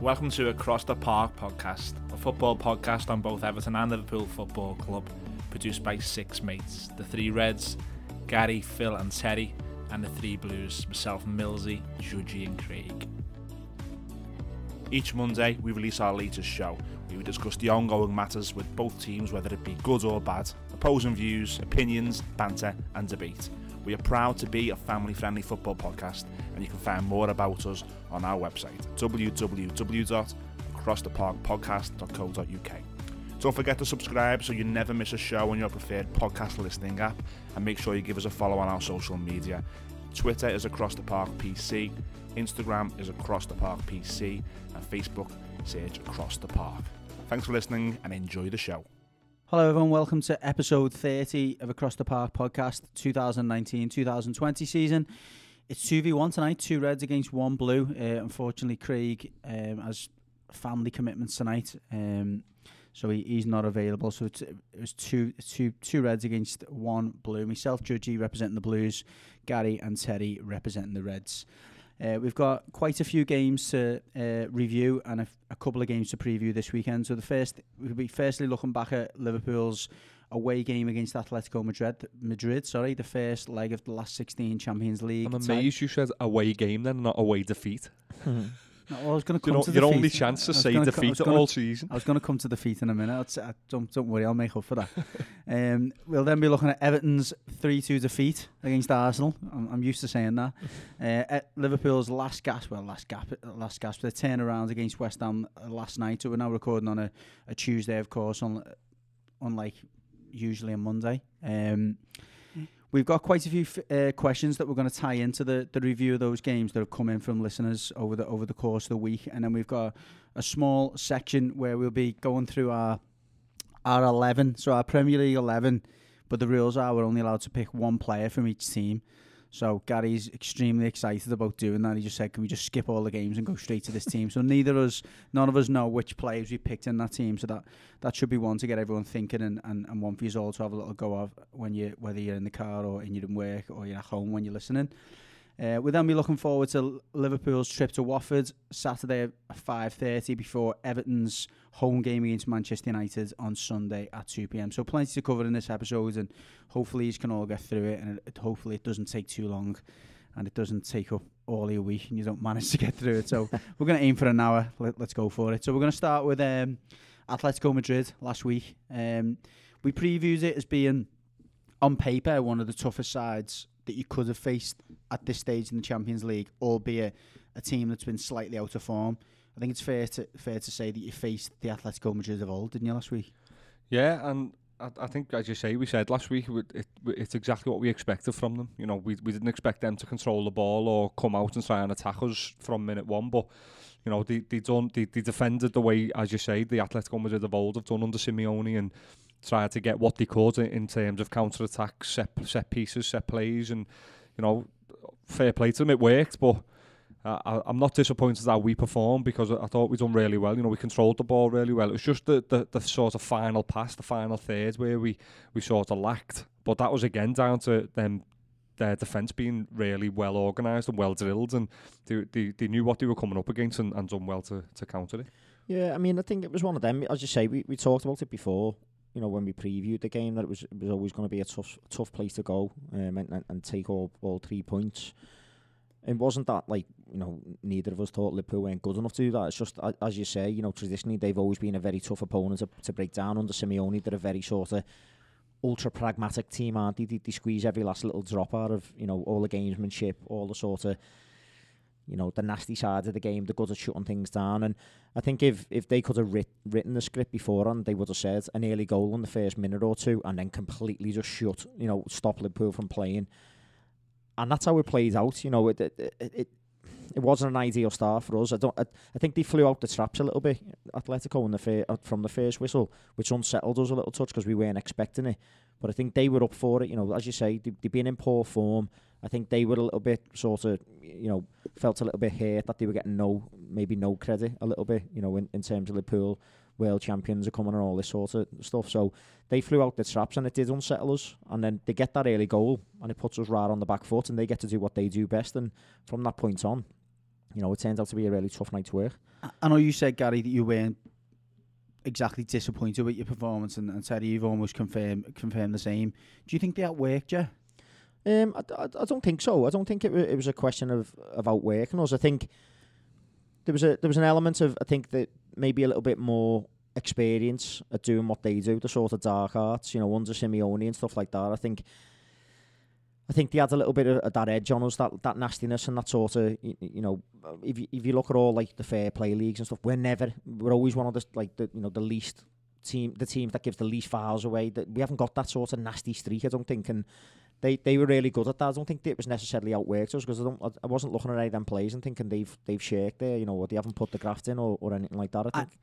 Welcome to Across the Park podcast, a football podcast on both Everton and Liverpool Football Club, produced by six mates the three Reds, Gary, Phil, and Terry, and the three Blues, myself, Millsy, Judgy, and Craig. Each Monday, we release our latest show. We discuss the ongoing matters with both teams, whether it be good or bad, opposing views, opinions, banter, and debate. We are proud to be a family friendly football podcast, and you can find more about us on our website www.acrosstheparkpodcast.co.uk. Don't forget to subscribe so you never miss a show on your preferred podcast listening app, and make sure you give us a follow on our social media. Twitter is Across the Park PC, Instagram is Across the Park PC, and Facebook search Across the Park. Thanks for listening and enjoy the show. Hello, everyone. Welcome to episode 30 of Across the Park podcast 2019 2020 season. It's 2v1 tonight, two reds against one blue. Uh, unfortunately, Craig um, has family commitments tonight, um, so he, he's not available. So it was two, two, two reds against one blue. Myself, Judgy, representing the Blues, Gary and Terry representing the Reds. Uh, we've got quite a few games to uh, review and a, a, couple of games to preview this weekend. So the first, we'll be firstly looking back at Liverpool's away game against Atletico Madrid. Madrid, sorry, the first leg of the last 16 Champions League. I'm amazed you said away game then, not away defeat. No, well, I was going to come to your only chance to say co- defeat gonna- all season. I was going to come to defeat in a minute. I, don't, don't worry, I'll make up for that. um, we'll then be looking at Everton's 3 2 defeat against Arsenal. I'm, I'm used to saying that. Uh, at Liverpool's last gasp, well, last gap, last gasp, the turnaround against West Ham uh, last night. So we're now recording on a, a Tuesday, of course, on, unlike usually a Monday. Um, We've got quite a few uh, questions that we're going to tie into the, the review of those games that have come in from listeners over the over the course of the week, and then we've got a small section where we'll be going through our our eleven, so our Premier League eleven. But the rules are we're only allowed to pick one player from each team. So Gary's extremely excited about doing that. He just said, "Can we just skip all the games and go straight to this team?" So neither of us, none of us know which players we picked in that team. So that that should be one to get everyone thinking, and, and, and one for you all to have a little go of when you whether you're in the car or in your work or you're at home when you're listening. Uh, we'll then be looking forward to Liverpool's trip to Watford Saturday at five thirty before Everton's home game against Manchester United on Sunday at two pm. So plenty to cover in this episode, and hopefully you can all get through it, and it, hopefully it doesn't take too long, and it doesn't take up all your week, and you don't manage to get through it. So we're going to aim for an hour. Let, let's go for it. So we're going to start with um, Atletico Madrid last week. Um, we previewed it as being on paper one of the toughest sides that you could have faced at this stage in the Champions League, albeit a team that's been slightly out of form. I think it's fair to fair to say that you faced the Atletico Madrid of old, didn't you, last week? Yeah, and I, I think, as you say, we said last week, it, it, it's exactly what we expected from them. You know, we, we didn't expect them to control the ball or come out and try and attack us from minute one, but you know, they they done they, they defended the way, as you say, the Atletico Madrid of old have done under Simeone and tried to get what they could in, terms of counter attacks, set set pieces, set plays, and you know, fair play to them, it worked, but. Uh, I'm not disappointed that we performed because I I thought we done really well. You know, we controlled the ball really well. It was just the, the, the sort of final pass, the final third where we, we sort of lacked. But that was again down to them their defence being really well organised and well drilled, and they, they they knew what they were coming up against and, and done well to, to counter it. Yeah, I mean, I think it was one of them. As you say, we, we talked about it before. You know, when we previewed the game, that it was it was always going to be a tough tough place to go um, and, and, take all, all three points. It wasn't that like you know neither of us thought Liverpool weren't good enough to do that. It's just as you say, you know, traditionally they've always been a very tough opponent to, to break down under Simeone. They're a very sort of ultra pragmatic team, aren't they? they? They squeeze every last little drop out of you know all the gamesmanship, all the sort of you know the nasty side of the game. They're good at shutting things down, and I think if if they could have writ, written the script beforehand, they would have said an early goal in the first minute or two, and then completely just shut, you know, stop Liverpool from playing. And that's how it played out. You know, it it it, it, it wasn't an ideal start for us. I don't. I, I think they flew out the traps a little bit, Atletico, in the fir- uh, from the first whistle, which unsettled us a little touch because we weren't expecting it. But I think they were up for it. You know, as you say, they, they've been in poor form. I think they were a little bit sort of, you know, felt a little bit hurt that they were getting no, maybe no credit a little bit, you know, in, in terms of Liverpool world champions are coming and all this sort of stuff. So they flew out the traps and it did unsettle us. And then they get that early goal and it puts us right on the back foot and they get to do what they do best. And from that point on, you know, it turns out to be a really tough night's work. I- I know you said Gary that you weren't exactly disappointed with your performance, and, and Terry, you've almost confirmed confirmed the same. Do you think they outworked you? Um, I, I, I don't think so. I don't think it, it was a question of, of outworking us. I think there was a there was an element of I think that maybe a little bit more experience at doing what they do, the sort of dark arts, you know, under Simeone and stuff like that. I think I think they had a little bit of, that edge on us, that that nastiness and that sort of you, you know, if you, if you look at all like the fair play leagues and stuff, we're never we're always one of the like the you know the least team the teams that gives the least fouls away. That we haven't got that sort of nasty streak, I don't think, and they they were really good at that. I don't think it was necessarily outworked us because I don't I, I wasn't looking at any of them plays and thinking they've they've shaked there, you know, or they haven't put the graft in or, or anything like that. I I- think. I-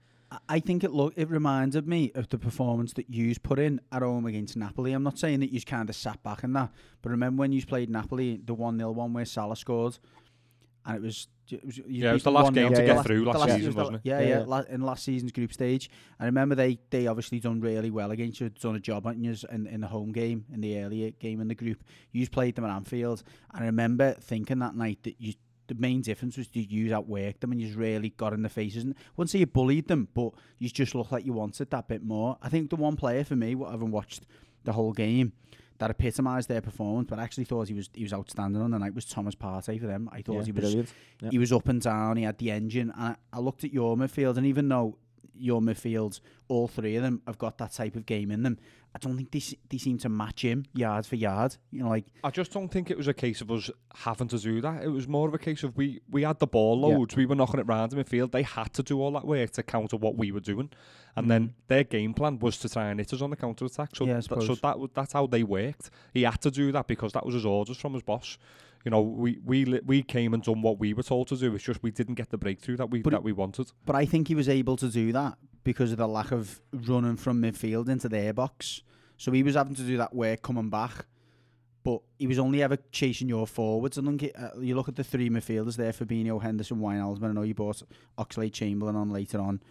I think it look it reminded me of the performance that you put in at home against Napoli. I'm not saying that you kind of sat back in that, but remember when you played Napoli, the one 0 one where Salah scored, and it was. It was Yeah, it was the last 1-0. game to The get last- through the last season, was the- wasn't it? Yeah, Yeah, yeah, yeah. la- in last season's group stage. I remember they they obviously done really well against you, done a job on you in, in the home game, in the earlier game in the group. You played them at Anfield, and I remember thinking that night that you the main difference was you outworked them and you really got in the faces. And I wouldn't say you bullied them, but you just looked like you wanted that bit more. I think the one player for me, what having watched the whole game, that epitomised their performance, but I actually thought he was he was outstanding on the night was Thomas Partey for them. I thought yeah, he was. Yeah. he was up and down. He had the engine. And I, I looked at your midfield, and even though your midfields, all three of them have got that type of game in them, I don't think they they seem to match him yard for yard. You know, like I just don't think it was a case of us having to do that. It was more of a case of we, we had the ball Yeah. loads, we were knocking it round in midfield. They had to do all that work to counter what we were doing, and then mm. their game plan was to try and hit us on the counter attack. So Yeah, th- so that that's how they worked. He had to do that because that was his orders from his boss. You know, we we we came and done what we were told to do. It's just we didn't get the breakthrough that we But that we wanted. But I think he was able to do that because of the lack of running from midfield into their box. So he was having to do that work coming back. But he was only ever chasing your forwards. And look uh, you look at the three midfielders there Fabinho, Henderson, Wijnaldum. I know you bought Oxlade-Chamberlain on later on.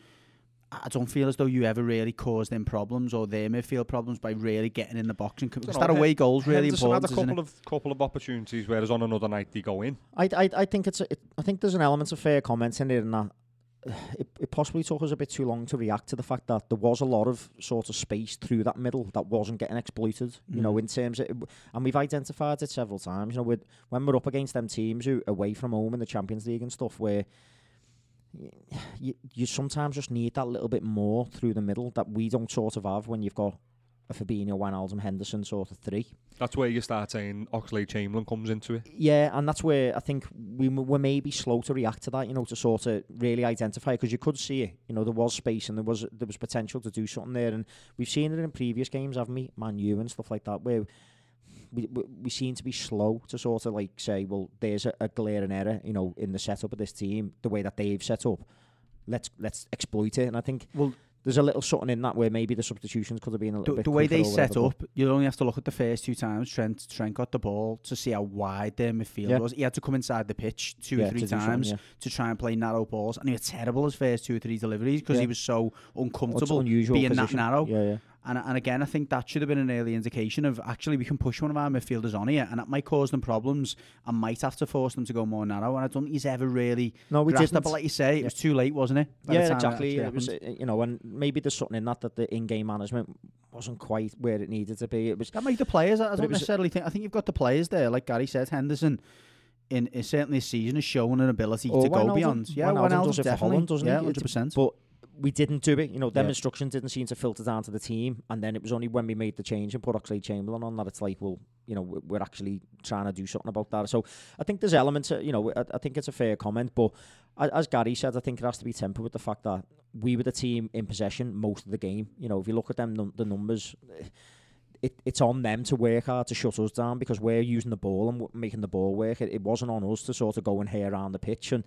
I don't feel as though you ever really caused them problems or they may feel problems by really getting in the box. And because Dunno, that away goal's really Henderson important, had a couple of couple of opportunities, whereas on another night they go in. I, I, I think it's a, it, I think there's an element of fair comment in it and that it, it possibly took us a bit too long to react to the fact that there was a lot of sort of space through that middle that wasn't getting exploited. You know, Mm. in terms of, and we've identified it several times. You know, with when we're up against them teams who away from home in the Champions League and stuff, where y- you you sometimes just need that little bit more through the middle that we don't sort of have when you've got a Fabinho, Wijnaldum, Henderson sort of three. That's where you start saying Oxlade-Chamberlain comes into it. Yeah, and that's where I think we were maybe slow to react to that, you know, to sort of really identify because you could see it, you know, there was space and there was there was potential to do something there, and we've seen it in previous games, haven't we, Man U and stuff like that, where we, we we seem to be slow to sort of like say, well, there's a, a glaring error, you know, in the setup of this team, the way that they've set up. Let's let's exploit it, and I think Well, there's a little something in that where maybe the substitutions could have been a little the, bit the way they set up, you only have to look at the first two times Trent Trent got the ball to see how wide their midfield Yeah. was. He had to come inside the pitch two yeah, or three something, times yeah. to try and play narrow balls, and he was terrible his first two or three deliveries because he was so uncomfortable unusual being position. that narrow. Yeah, yeah. And and again, I think that should have been an early indication of actually we can push one of our midfielders on here, and that might cause them problems and might have to force them to go more narrow. And I don't think he's ever really No, we grasped didn't. but like you say, it was too late, wasn't it? Yeah, it exactly. It was, you know, and maybe there's something in that that the in-game management wasn't quite where it needed to be. It was That make the players. I it don't necessarily think. I think you've got the players there, like Gary said. Henderson, in, in certainly this season, has shown an ability Oh, to go beyond. Yeah, Wijnaldum Wijnaldum does it for definitely. Holland, doesn't yeah, hundred percent. but we didn't do it. You know, them Yeah. instructions didn't seem to filter down to the team, and then it was only when we made the change and put Oxlade-Chamberlain on that it's like, well, you know, we- we're actually trying to do something about that. So I think there's elements. You know, I, I think it's a fair comment, but as Gary said, I think it has to be tempered with the fact that we were the team in possession most of the game. You know, if you look at them, num- the numbers. Eh, it, it's on them to work hard to shut us down because we're using the ball and w- making the ball work. It, it wasn't on us to sort of go and hair around the pitch and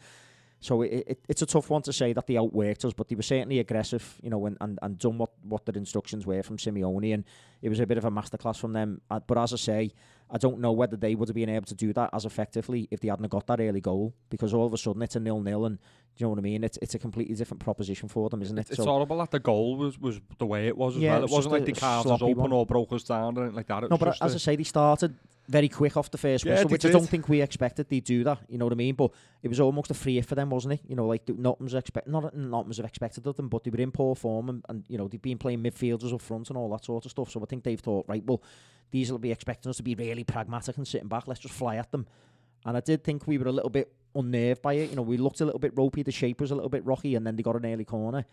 so it, it, it's a tough one to say that they outworked us, but they were certainly aggressive, you know, and, and, and done what, what their instructions were from Simeone, and it was a bit of a masterclass from them. Uh, but as I say, I don't know whether they would have been able to do that as effectively if they hadn't got that early goal, because all of a sudden it's a nil-nil, and Do you know what I mean? It's it's a completely different proposition for them, isn't it? It's, it's horrible that the goal was, was the way it was as Yeah, well. it was wasn't like the cards sloppy open one. or broke us down or anything like that. It no, but as a- I say, they started very quick off the first Yeah, whistle, they which I don't think we expected they'd do that. You know what I mean? But it was almost a free for them, wasn't it? You know, like nothing's expect not that nothing's expected of them, but they were in poor form and, and you know they've been playing midfielders up front and all that sort of stuff. So I think they've thought, right, well, these will be expecting us to be really pragmatic and sitting back. Let's just fly at them. And I did think we were a little bit unnerved by it. You know, we looked a little bit ropey. The shape was a little bit rocky, and then they got an early corner,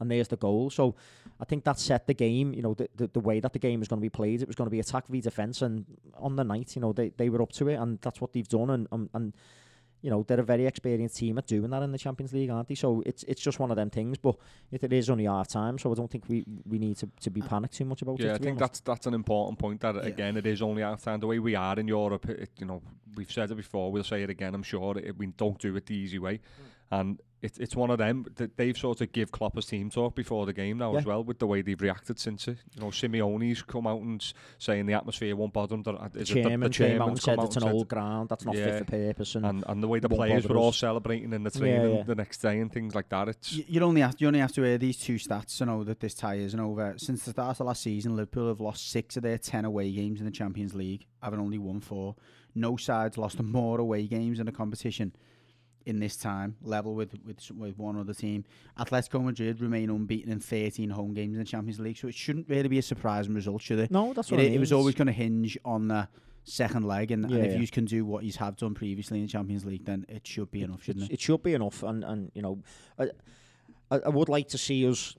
and there's the goal. So I think that set the game. You know, the the, the way that the game was going to be played, it was going to be attack v defence. And on the night, you know, they, they were up to it, and that's what they've done. And and, and you know, they're a very experienced team at doing that in the Champions League, aren't they? So it's it's just one of them things. But it, it is only half time, so I don't think we, we need to, to be uh, panicked too much about it. Yeah, I think honest. that's that's an important point. That Yeah. again, it is only half time. The way we are in Europe, it, you know, we've said it before. We'll say it again. I'm sure it, we don't do it the easy way, mm. and it's it's one of them that they've sort of give Klopp his team talk before the game now Yeah. as well with the way they've reacted since it. You know, Simeone's come out and s- saying the atmosphere won't bother them. the is it the- chairman the came out and said come it's an said- old ground that's not Yeah. fit for purpose. And, and, and the way the players were all celebrating in the Yeah, training yeah. the next day and things like that. It's You, you only have you only have to hear these two stats to know that this tie isn't over. Since the start of last season, Liverpool have lost six of their ten away games in the Champions League, having only won four. No side's lost more away games in the competition in this time, level with with with one other team. Atletico Madrid remain unbeaten in 13 home games in the Champions League, so it shouldn't really be a surprising result, should it? no, that's It, what I it mean. was always going to hinge on the second leg, and, Yeah, and if yeah. you can do what he's have done previously in the Champions League, then it should be enough, shouldn't it? It should be enough, and and you know, I, I I would like to see us,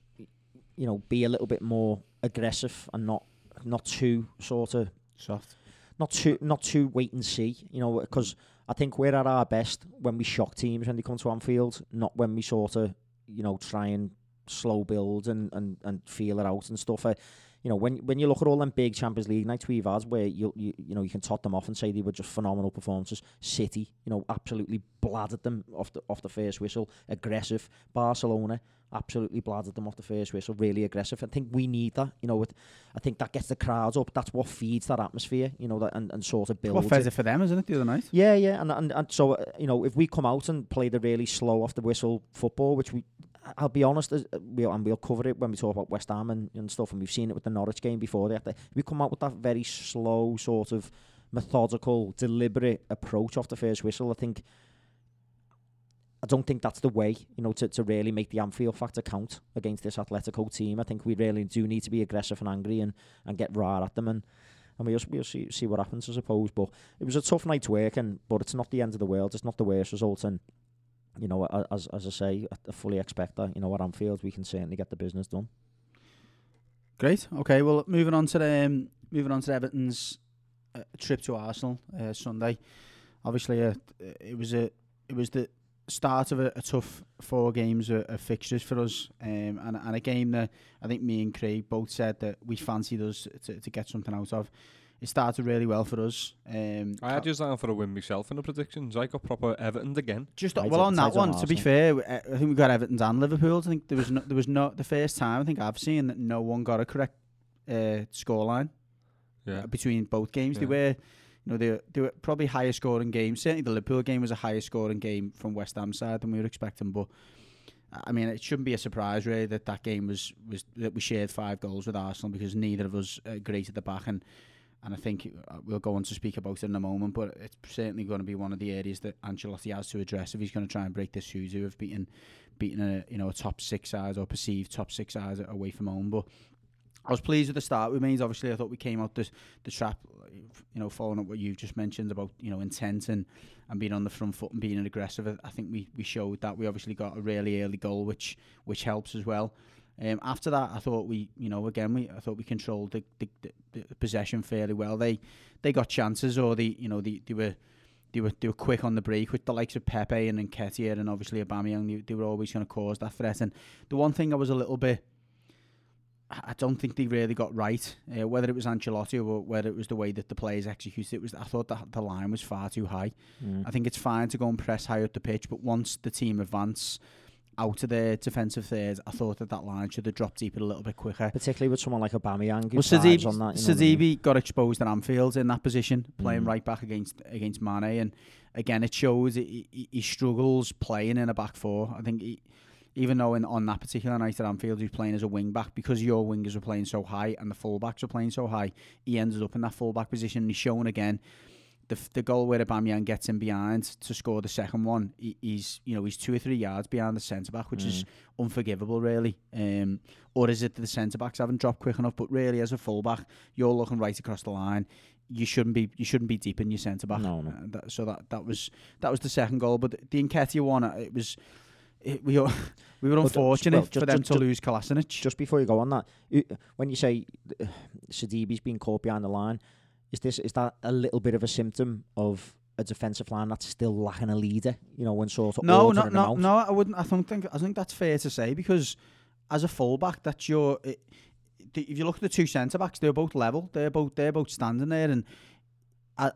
you know, be a little bit more aggressive and not not too sort of Soft. not too not too wait and see. You know, because I think we're at our best when we shock teams when they come to Anfield, not when we sort of you know try and slow build and and and feel it out and stuff. Uh, you know, when when you look at all them big Champions League nights we've had, where you you you know you can tot them off and say they were just phenomenal performances. City, you know, absolutely bladdered them off the off the first whistle. Aggressive. Barcelona, absolutely bladdered them off the first whistle. Really aggressive. I think we need that. You know, with, I think that gets the crowds up. That's what feeds that atmosphere. You know, that and, and sort of What builds fed it. it for them, isn't it, the other night? Yeah, yeah, and and, and so uh, you know, if we come out and play the really slow off the whistle football, which we, I'll be honest, uh, we'll, and we'll cover it when we talk about West Ham and, and stuff, and we've seen it with the Norwich game before. They have to, we come out with that very slow, sort of methodical, deliberate approach off the first whistle. I think. I don't think that's the way, you know, to, to really make the Anfield factor count against this Atletico team. I think we really do need to be aggressive and angry and, and get raw at them and and we'll, we'll see see what happens, I suppose. But it was a tough night's work, and but it's not the end of the world. It's not the worst result, and you know, as as I say, I I fully expect that. You know, at Anfield, we can certainly get the business done. Great. Okay. Well, moving on to the um, moving on to Everton's uh, trip to Arsenal uh, Sunday. Obviously, uh, it was a it was the start of a, a tough four games of, of fixtures for us, um, and and a game that I think me and Craig both said that we fancied us to, to get something out of. It started really well for us. Um, I had you down for a win myself in the predictions. I got proper Everton again. Just Tied well on- on that one. To be fair, uh, I think we got Everton and Liverpool. I think there was no, there was no the first time I think I've seen that no one got a correct uh, scoreline Yeah. uh, between both games. They Yeah. were, you know, they were, they were probably higher scoring games. Certainly, the Liverpool game was a higher scoring game from West Ham side than we were expecting. But I mean, it shouldn't be a surprise really that that game was was that we shared five goals with Arsenal because neither of us uh, great at the back and. And I think uh, we'll go on to speak about it in a moment, but it's certainly going to be one of the areas that Ancelotti has to address if he's going to try and break this hoodoo of beating, beating a you know a top six side or perceived top six side away from home. But I was pleased with the start we made. Obviously, I thought we came out the the trap, you know, following up what you've just mentioned about you know intent and, and being on the front foot and being aggressive. I think we, we showed that. We obviously got a really early goal, which which helps as well. Um, after that, I thought we, you know, again, we I thought we controlled the, the, the, the possession fairly well. They they got chances, or they, you know, they, they were they were they were quick on the break with the likes of Pepe and Nketiah and obviously Aubameyang. They, they were always going to cause that threat. And the one thing I was a little bit, I I don't think they really got right, uh, whether it was Ancelotti or whether it was the way that the players executed it. Was I thought that the line was far too high. Mm. I think it's fine to go and press high up the pitch, but once the team advance out of their defensive third, I thought that that line should have dropped deeper a little bit quicker. Particularly with someone like Aubameyang Well, Sidibe, on that. What I mean? Got exposed at Anfield in that position, playing Mm. right back against against Mane, and again it shows he, he, he struggles playing in a back four. I think he, even though in, on that particular night at Anfield he was playing as a wing back because your wingers were playing so high and the full backs were playing so high, he ended up in that full back position. And he's shown again the the goal where Aubameyang gets in behind to score the second one. He, he's you know he's two or three yards behind the centre back, which is unforgivable, really. Um, or is it that the centre backs haven't dropped quick enough? But really, as a full back, you're looking right across the line. You shouldn't be you shouldn't be deep in your centre back. No, no. Uh, that, so that that was that was the second goal. But the Nketiah one, uh, it was. It, we were- we were unfortunate well, for them just- to just- lose Kolasinac. Just before you go on that, when you say uh, Sidibe's been caught behind the line, is this is that a little bit of a symptom of a defensive line that's still lacking a leader? You know, when sort of No, no, no, no. I wouldn't. I don't think. I think that's fair to say because as a fullback, that's your. It, if you look at the two centre backs, they're both level. They're both they're both standing there, and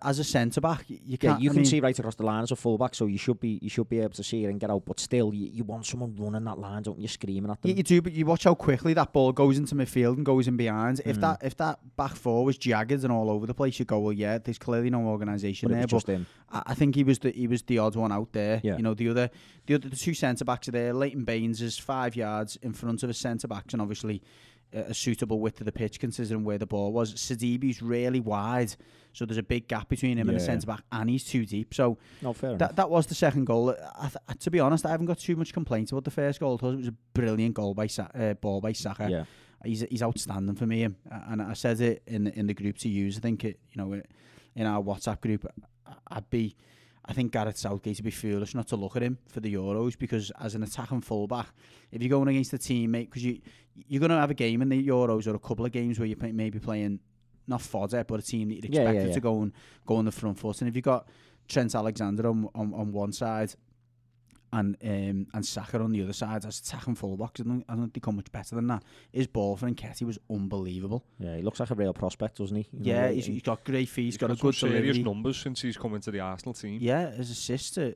as a centre back, you Yeah, can't. you I can mean, see right across the line as a fullback, so you should be you should be able to see it and get out. But still, you, you want someone running that line, don't you? Screaming at them. Yeah, you do, but you watch how quickly that ball goes into midfield and goes in behind. If Mm. that if that back four was jagged and all over the place, you go, well, yeah, there's clearly no organisation there. But. I, I think he was the he was the odd one out there. Yeah. You know, the other the other the two centre backs are there. Leighton Baines is five yards in front of his centre backs, and obviously a suitable width of the pitch considering where the ball was. Sidibe's really wide, so there's a big gap between him and the centre back, and he's too deep. So No, fair that that was the second goal. I th- to be honest, I haven't got too much complaints about the first goal. It was a brilliant goal by Sa- uh, ball by Saka yeah, he's he's outstanding for me. And I said it in in the group to use. I think it, you know, in our WhatsApp group, I'd be, I think Gareth Southgate would be foolish not to look at him for the Euros because as an attacking fullback, if you're going against a teammate, because you you're going to have a game in the Euros or a couple of games where you play, maybe playing not fodder, but a team that you'd Yeah, yeah, yeah. to go and go on the front foot. And if you've got Trent Alexander on on, on one side. And um, and Saka on the other side as attacking fullbacks, I don't, I don't think they come much better than that. His ball for Nketiah was unbelievable. yeah. He looks like a real prospect, doesn't he? You know, Yeah, like, he's, he- he's got great feet. He's got, a good serious delivery. numbers since he's come into the Arsenal team. Yeah, his assists are,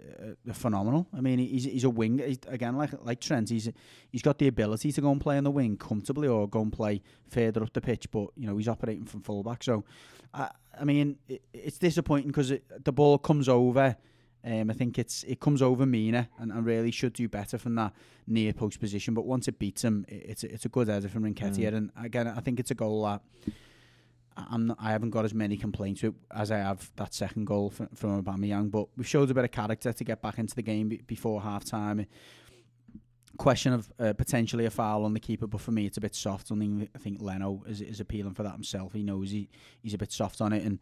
are phenomenal. I mean, he's he's a wing. He's, again, like like Trent, he's he's got the ability to go and play on the wing comfortably or go and play further up the pitch. But you know, he's operating from fullback. So, I I mean, it, it's disappointing because the ball comes over. Um, I think it's it comes over Mina and, and really should do better from that near post position. But once it beats him, it, it's a, it's a good header from Nketiah. And again, I think it's a goal that I- I'm not, I haven't got as many complaints with as I have that second goal from, from Aubameyang. But we showed a bit of character to get back into the game be, before half time. Question of uh, potentially a foul on the keeper, but for me it's a bit soft. I think Leno is, is appealing for that himself. He knows he, he's a bit soft on it, and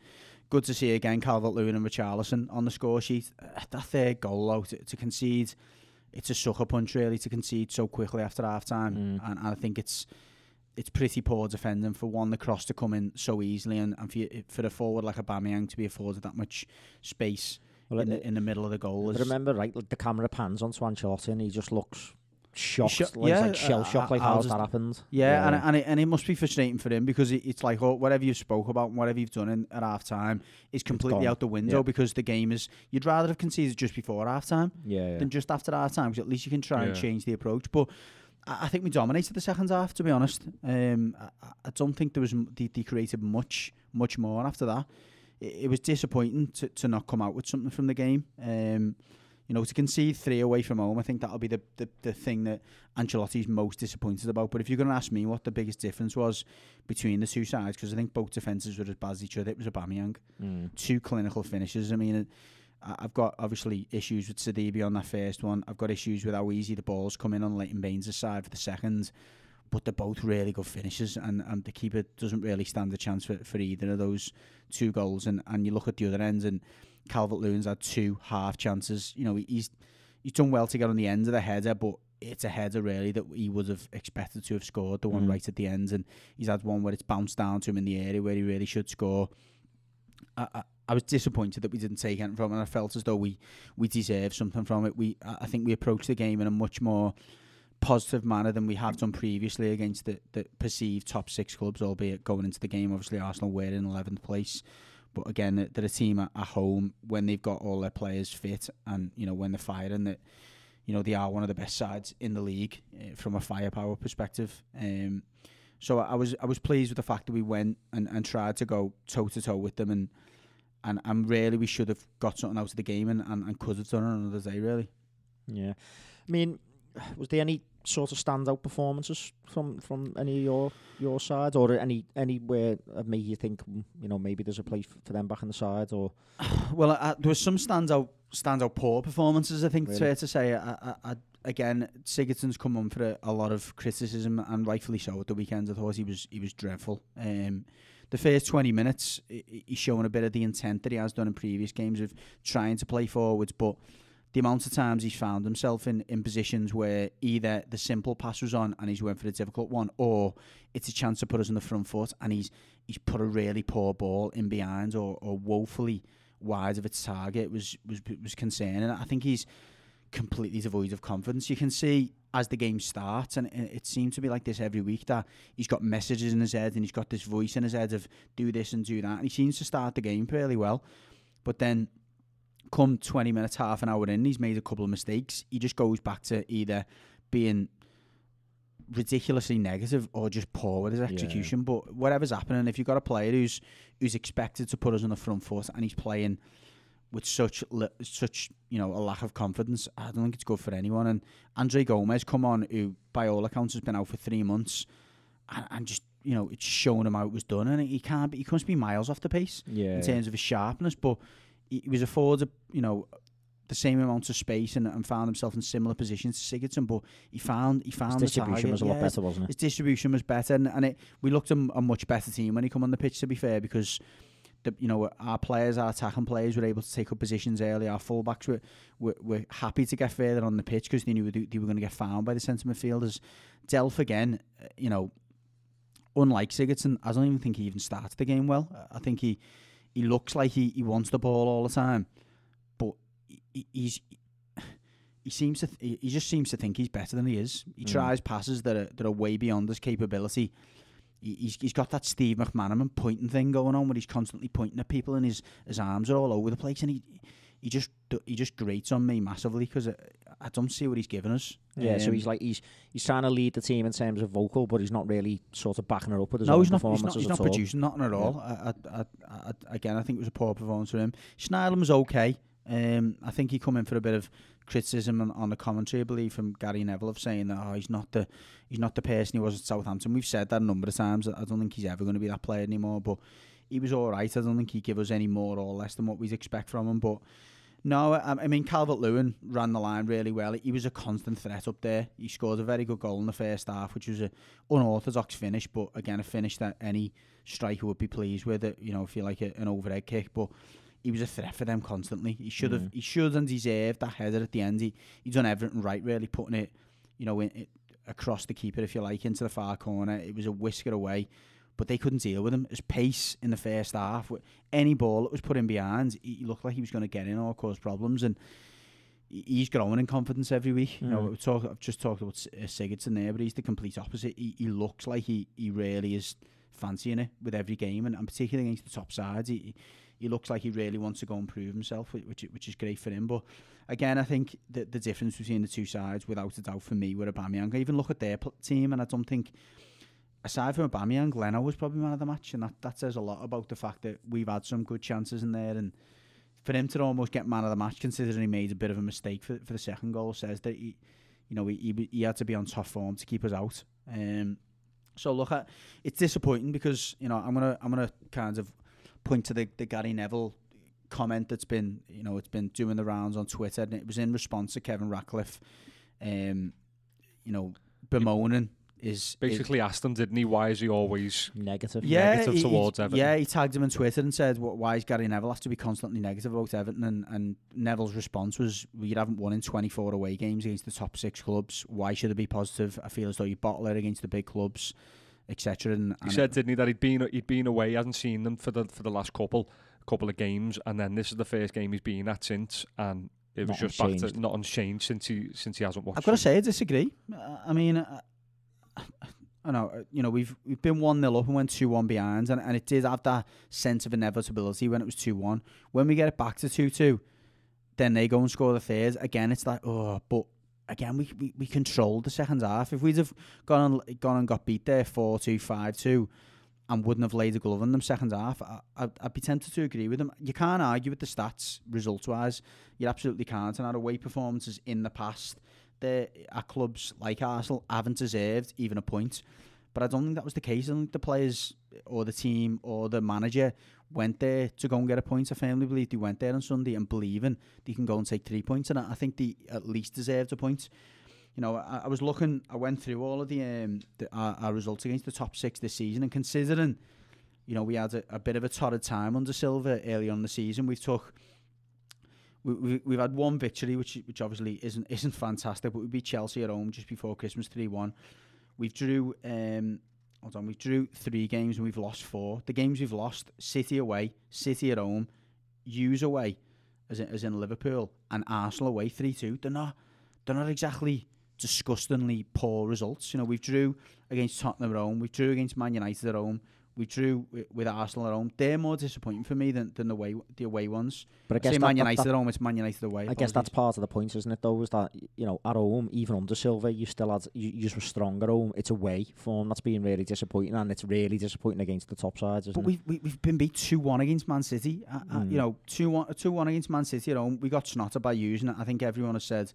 good to see again Calvert Lewin and Richarlison on the score sheet. Uh, that third goal out to, to concede, it's a sucker punch really to concede so quickly after half time, Mm. and, and I think it's it's pretty poor defending for one the cross to come in so easily, and, and for you, for a forward like Aubameyang to be afforded that much space well, in, it- the, in the middle of the goal. Is, remember, right, like the camera pans onto Ancelotti and he just looks shocked, Sho- like, yeah, like shell uh, shocked, like I'll that happened? Yeah, and and it, and it must be frustrating for him because it, it's like oh, whatever you spoke about and whatever you've done in, at half time is completely out the window Yeah. because the game is. You'd rather have conceded just before half time yeah, yeah. than just after half time because at least you can try and change the approach. But I, I think we dominated the second half. To be honest, um, I, I don't think there was they, they created much much more after that. It, it was disappointing to, to not come out with something from the game. Um, you know, to concede three away from home, I think that'll be the, the, the thing that Ancelotti's most disappointed about. But if you're going to ask me what the biggest difference was between the two sides, because I think both defences were as bad as each other, it was Aubameyang. Mm. Two clinical finishes. I mean, I've got obviously issues with Sidibe on that first one. I've got issues with how easy the balls come in on Leighton Baines' side for the second. But they're both really good finishes, and, and the keeper doesn't really stand a chance for, for either of those two goals. And, and you look at the other end, and Calvert Lewin's had two half chances. You know, he's he's done well to get on the end of the header, but it's a header really that he would have expected to have scored, the one Mm. right at the end. And he's had one where it's bounced down to him in the area where he really should score. I, I, I was disappointed that we didn't take anything from it, and I felt as though we, we deserved something from it. We I think we approached the game in a much more positive manner than we have done previously against the, the perceived top six clubs, albeit going into the game, obviously Arsenal were in 11th place. But again, they're- a team at, at home when they've got all their players fit and, you know, when they're firing, that you know they are one of the best sides in the league uh, from a firepower perspective. Um, so I was I was pleased with the fact that we went and, and tried to go toe to toe with them and and and really we should have got something out of the game and, and, and could have done it on another day really. Yeah, I mean, was there any sort of standout performances from from any of your your side, or any anywhere that made you think mm, you know maybe there's a place for them back in the side, or Well, uh, there was some standout standout poor performances. I think it's Really? fair to say. I, I, I, again, Sigurdsson's come on for a, a lot of criticism, and rightfully so. At the weekend, I thought he was he was dreadful. Um, the first twenty minutes, he- he- he's showing a bit of the intent that he has done in previous games of trying to play forwards, but the amount of times he's found himself in, in positions where either the simple pass was on and he's went for the difficult one, or it's a chance to put us on the front foot and he's he's put a really poor ball in behind or, or woefully wide of its target was was was concerning. I think he's completely devoid of confidence. You can see as the game starts, and it seems to be like this every week that he's got messages in his head and he's got this voice in his head of do this and do that, and he seems to start the game fairly well, but then. Come 20 minutes, half an hour in, he's made a couple of mistakes. He just goes back to either being ridiculously negative or just poor with his Yeah. execution. But whatever's happening, if you've got a player who's who's expected to put us on the front foot and he's playing with such li- such you know a lack of confidence, I don't think it's good for anyone. And Andre Gomes come on, who by all accounts has been out for three months, and, and just you know it's showing him how it was done, and he can't be, he comes to be miles off the pace yeah, in terms of his sharpness, but he, he was afforded, you know, the same amount of space and, and found himself in similar positions to Sigurdsson, but he found he found his distribution target. was a lot Yeah, better, wasn't it? His distribution was better, and, and it we looked a much better team when he come on the pitch. To be fair, because the you know our players, our attacking players, were able to take up positions early. Our fullbacks were were, were happy to get further on the pitch because they knew they, they were going to get found by the centre midfielders. Delph again, you know, unlike Sigurdsson, I don't even think he even started the game well. I think he he looks like he, he wants the ball all the time, but he- he, he's he seems to th- he- he just seems to think he's better than he is. He Mm. tries passes that are that are way beyond his capability. He, he's he's got that Steve McManaman pointing thing going on where he's constantly pointing at people and his his arms are all over the place and he he just he just grates on me massively because I, don't see what he's giving us. Yeah, so Um, he's like he's he's trying to lead the team in terms of vocal, but he's not really sort of backing her up with his no, own he's not. He's not, he's not all. producing nothing at all. I, I, I, I, again, I think it was a poor performance for him. Schneiderlin was okay. Um, I think he come in for a bit of criticism on, on the commentary, I believe, from Gary Neville of saying that oh, he's not the he's not the person he was at Southampton. We've said that a number of times. I don't think he's ever going to be that player anymore. But he was all right. I don't think he give us any more or less than what we'd expect from him. But no, I, I mean Calvert Lewin ran the line really well. He was a constant threat up there. He scored a very good goal in the first half, which was an unorthodox finish, but again a finish that any striker would be pleased with. It you know if you like a, an overhead kick, but he was a threat for them constantly. He should have Mm. he should and deserved that header at the end. He he done everything right, really putting it you know in, it, across the keeper if you like into the far corner. It was a whisker away. But they couldn't deal with him. His pace in the first half, any ball that was put in behind, he looked like he was going to get in or cause problems. And he's growing in confidence every week. You know, Mm. we talk, I've just talked about uh, Sigurdsson there, but he's the complete opposite. He, he looks like he, he really is fancying it with every game, and, and particularly against the top sides, he he looks like he really wants to go and prove himself, which which is great for him. But again, I think the the difference between the two sides, without a doubt, for me, were Aubameyang. I even look at their team, and I don't think. Aside from Aubameyang, Leno was probably man of the match, and that, that says a lot about the fact that we've had some good chances in there, and for him to almost get man of the match, considering he made a bit of a mistake for, for the second goal, says that he, you know, he, he he had to be on top form to keep us out. Um, so look, at it's disappointing because you know I'm gonna I'm gonna kind of point to the, the Gary Neville comment that's been you know it's been doing the rounds on Twitter, and it was in response to Kevin Ratcliffe, um, you know, bemoaning is Basically asked him, didn't he? Why is he always Negative. yeah, negative he- he- towards Everton. Yeah, he tagged him on Twitter and said, "Why is Gary Neville have to be constantly negative about Everton?" And, and Neville's response was, "We haven't won in 24 away games against the top six clubs. Why should it be positive? I feel as though you bottle it against the big clubs, etc." And, He and said, didn't he, that he'd been he'd been away, he hasn't seen them for the for the last couple couple of games, and then this is the first game he's been at since, and it was Not just back unchanged. to not unchanged since he since he hasn't watched. I've got to say, I disagree. I mean, I know, uh, you know, we've we've been one 0 up and went two one behind, and, and it did have that sense of inevitability when it was two one. When we get it back to two two, then they go and score the third. Again, it's like, oh, but again, we, we we controlled the second half. If we'd have gone and gone and got beat there four two five two, and wouldn't have laid a glove on them second half, I, I'd, I'd be tempted to agree with them. You can't argue with the stats results wise. You absolutely can't. And our away performances in the past, the at clubs like Arsenal haven't deserved even a point. But I don't think that was the case. I think the players or the team or the manager went there to go and get a point. I firmly believe they went there on Sunday and believing they can go and take three points. And I I think they at least deserved a point. You know, I, I was looking, I went through all of the, um, the our, our results against the top six this season, and considering, you know, we had a, a bit of a torrid time under Silva early on the season, we took. We, we, we've had one victory, which which obviously isn't isn't fantastic, but we beat Chelsea at home just before Christmas, three one. We've drew um, hold on, we drew three games and we've lost four. The games we've lost: City away, City at home, Hughes away, as in, as in Liverpool, and Arsenal away three two. They're not they're not exactly disgustingly poor results. You know, we've drew against Tottenham at home, we drew against Man United at home, we drew with Arsenal at home. They're more disappointing for me than, than the way the away ones. But I I guess say that, Man United that- at home, it's Man United away. I guess that's part of the point, isn't it? Though, is that you know at home, even under Silva, you still had you, you just were strong at home. It's away form that's been really disappointing, and it's really disappointing against the top sides, isn't But it? we've, we- we've been beat 2 1 against Man City. Uh, uh, Mm. you know, 2 1 against Man City at home. We got snotted by using it. I think everyone has said,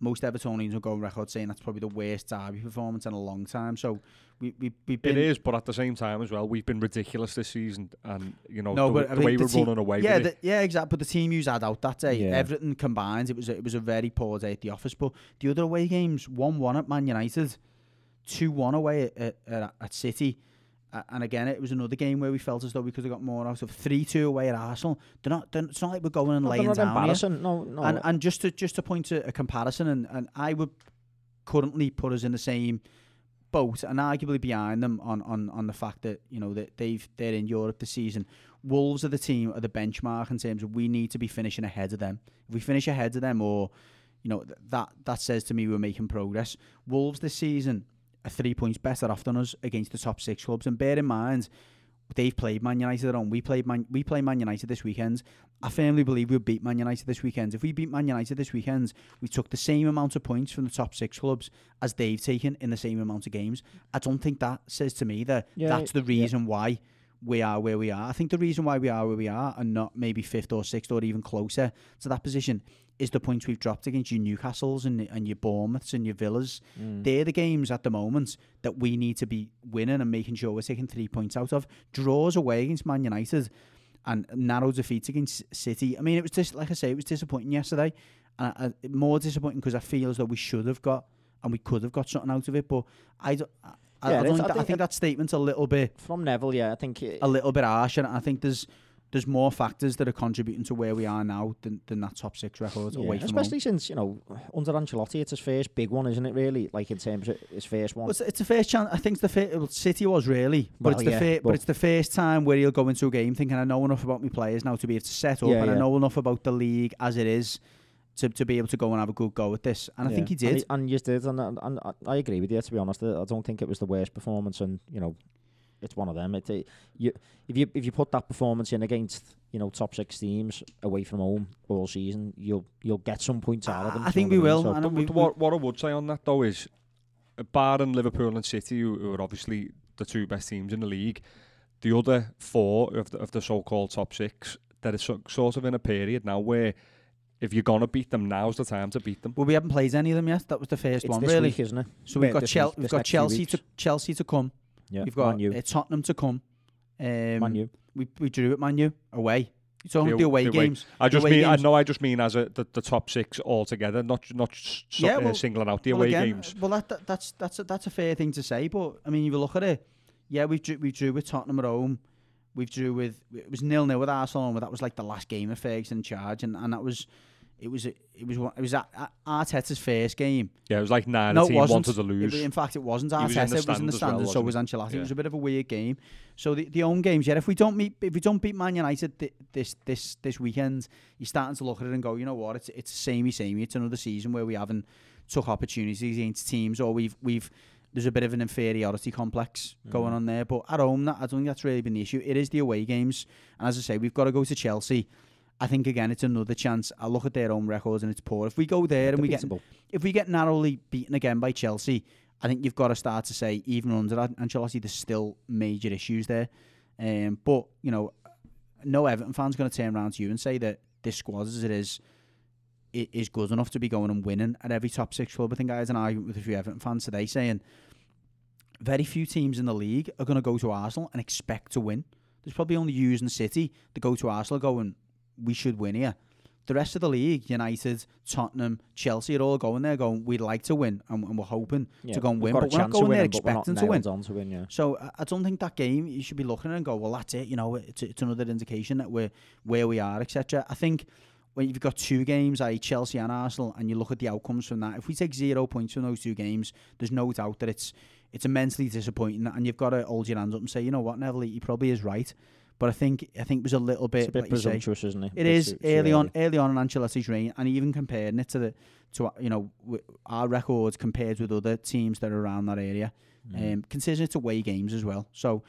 most Evertonians will go on record saying that's probably the worst derby performance in a long time. So we, we, we've been. It is, but at the same time as well, we've been ridiculous this season, and you know No, the, but the way we're team- running away yeah, with it. the, yeah, exactly. But the team you had out that day, Yeah. everything combined, it was a, it was a very poor day at the office. But the other away games, one one at Man United, two one away at, at, at, City, and again it was another game where we felt as though we could have got more out of three two away at Arsenal. They're not. They're, it's not like we're going and No, laying down here. No, no. And and just to just to point to a comparison, and, and I would currently put us in the same boat and arguably behind them on, on, on the fact that you know that they've they're in Europe this season. Wolves are the team are the benchmark in terms of we need to be finishing ahead of them. If we finish ahead of them, or you know th- that that says to me we're making progress. Wolves this season are three points better off than us against the top six clubs, and bear in mind. They've played Man United at home. We played Man. We play Man United this weekend. I firmly believe we'll beat Man United this weekend. If we beat Man United this weekend, we took the same amount of points from the top six clubs as they've taken in the same amount of games. I don't think that says to me that Yeah, that's the yeah. reason why we are where we are. I think the reason why we are where we are and not maybe fifth or sixth or even closer to that position is the points we've dropped against your Newcastles and, and your Bournemouths and your Villas. Mm. They're the games at the moment that we need to be winning and making sure we're taking three points out of. Draws away against Man United and narrow defeats against City. I mean, it was just like I say, it was disappointing yesterday, and uh, more disappointing because I feel as though we should have got and we could have got something out of it. But I, don't- I, I, don't think I that, I think think that statement's a little bit From Neville, yeah, I think. It, a little bit harsh, and I think there's there's more factors that are contributing to where we are now than, than that top six record yeah, away from home. especially since you know under Ancelotti, it's his first big one, isn't it? Really, like in terms of his first one. Well, it's, it's the first chance. I think it's the fir- well, City was really, but Well, it's the yeah, fir- but but- it's the first time where he'll go into a game thinking I know enough about my players now to be able to set up, Yeah, and I know enough about the league as it is to, to be able to go and have a good go at this. And I think he did. and, and you did, and, and, and I- I agree with you. To be honest, I don't think it was the worst performance, and you know, it's one of them. It, it you if you if you put that performance in against you know top six teams away from home all season, you'll you'll get some points out of them. I think we what I mean? will. So- and But we, what- what, what I would say on that though is, uh, barring Liverpool and City, who, who are obviously the two best teams in the league, the other four of the, of the so-called top six, that is so, sort of in a period now where if you're gonna beat them, now's the time to beat them. well, we haven't played any of them yet. That was the first it's one, this really. week, isn't it? So we've Yeah, got this Chel- week- we've got Chelsea weeks. to Chelsea to come. Yeah, You've got Man U. uh, Tottenham to come. Um, Man U. We we drew at Man U away. It's only The the, away the away- games. I just away mean, I know, I just mean as a, the, the top six altogether, not not so, Yeah, uh, singling out the well, away again, games. Well, that, that that's that's a, that's a fair thing to say, but I mean, if you look at it, yeah, we drew, we drew with Tottenham at home. We've drew with it was nil nil with Arsenal, and that was like the last game of Ferguson in charge, and, and that was it was it was one- it was Ar- Ar- Arteta's first game. Yeah, it was like nine. no, it wasn't. wanted to lose. It- in fact, it wasn't He was Arteta. it was in the stand as well, so was wasn't Ancelotti. It was a bit of a weird game. So the the home games, yeah. If we don't meet, if we don't beat Man United thi- this this this weekend, you're starting to look at it and go, you know what? It's it's samey samey. It's another season where we haven't took opportunities against teams, or we've we've there's a bit of an inferiority complex going Mhm. on there. But at home, that, I don't think that's really been the issue. It is the away games, and as I say, we've got to go to Chelsea I think again it's another chance. I look at their own records and it's poor. If we go there and we get if we get narrowly beaten again by Chelsea, I think you've got to start to say even under An- Ancelotti, there's still major issues there. Um, but you know, no Everton fan's going to turn around to you and say that this squad as it is i- is good enough to be going and winning at every top six club. I think I had an argument with a few Everton fans today saying very few teams in the league are going to go to Arsenal and expect to win. There's probably only Hughes and City that go to Arsenal going, we should win here. The rest of the league, United, Tottenham, Chelsea, are all going there going, we'd like to win and, and we're hoping Yeah, to go and win. But we're not going there winning, but we're not expecting to win. on to win, yeah. So I, I don't think that game you should be looking at and go, well, that's it. You know, it's, it's another indication that we're where we are, etc. I think when you've got two games, i.e. Chelsea and Arsenal, and you look at the outcomes from that, if we take zero points from those two games, there's no doubt that it's it's immensely disappointing, and you've got to hold your hands up and say, you know what, Neville, he probably is right. But I think I think it was a little bit, It's a bit like you say, presumptuous, isn't it? it Bit is too- too early on, early. on in Ancelotti's reign, and he even comparing it to the to you know our records compared with other teams that are around that area, Mm. um, considering it's away games as well. So,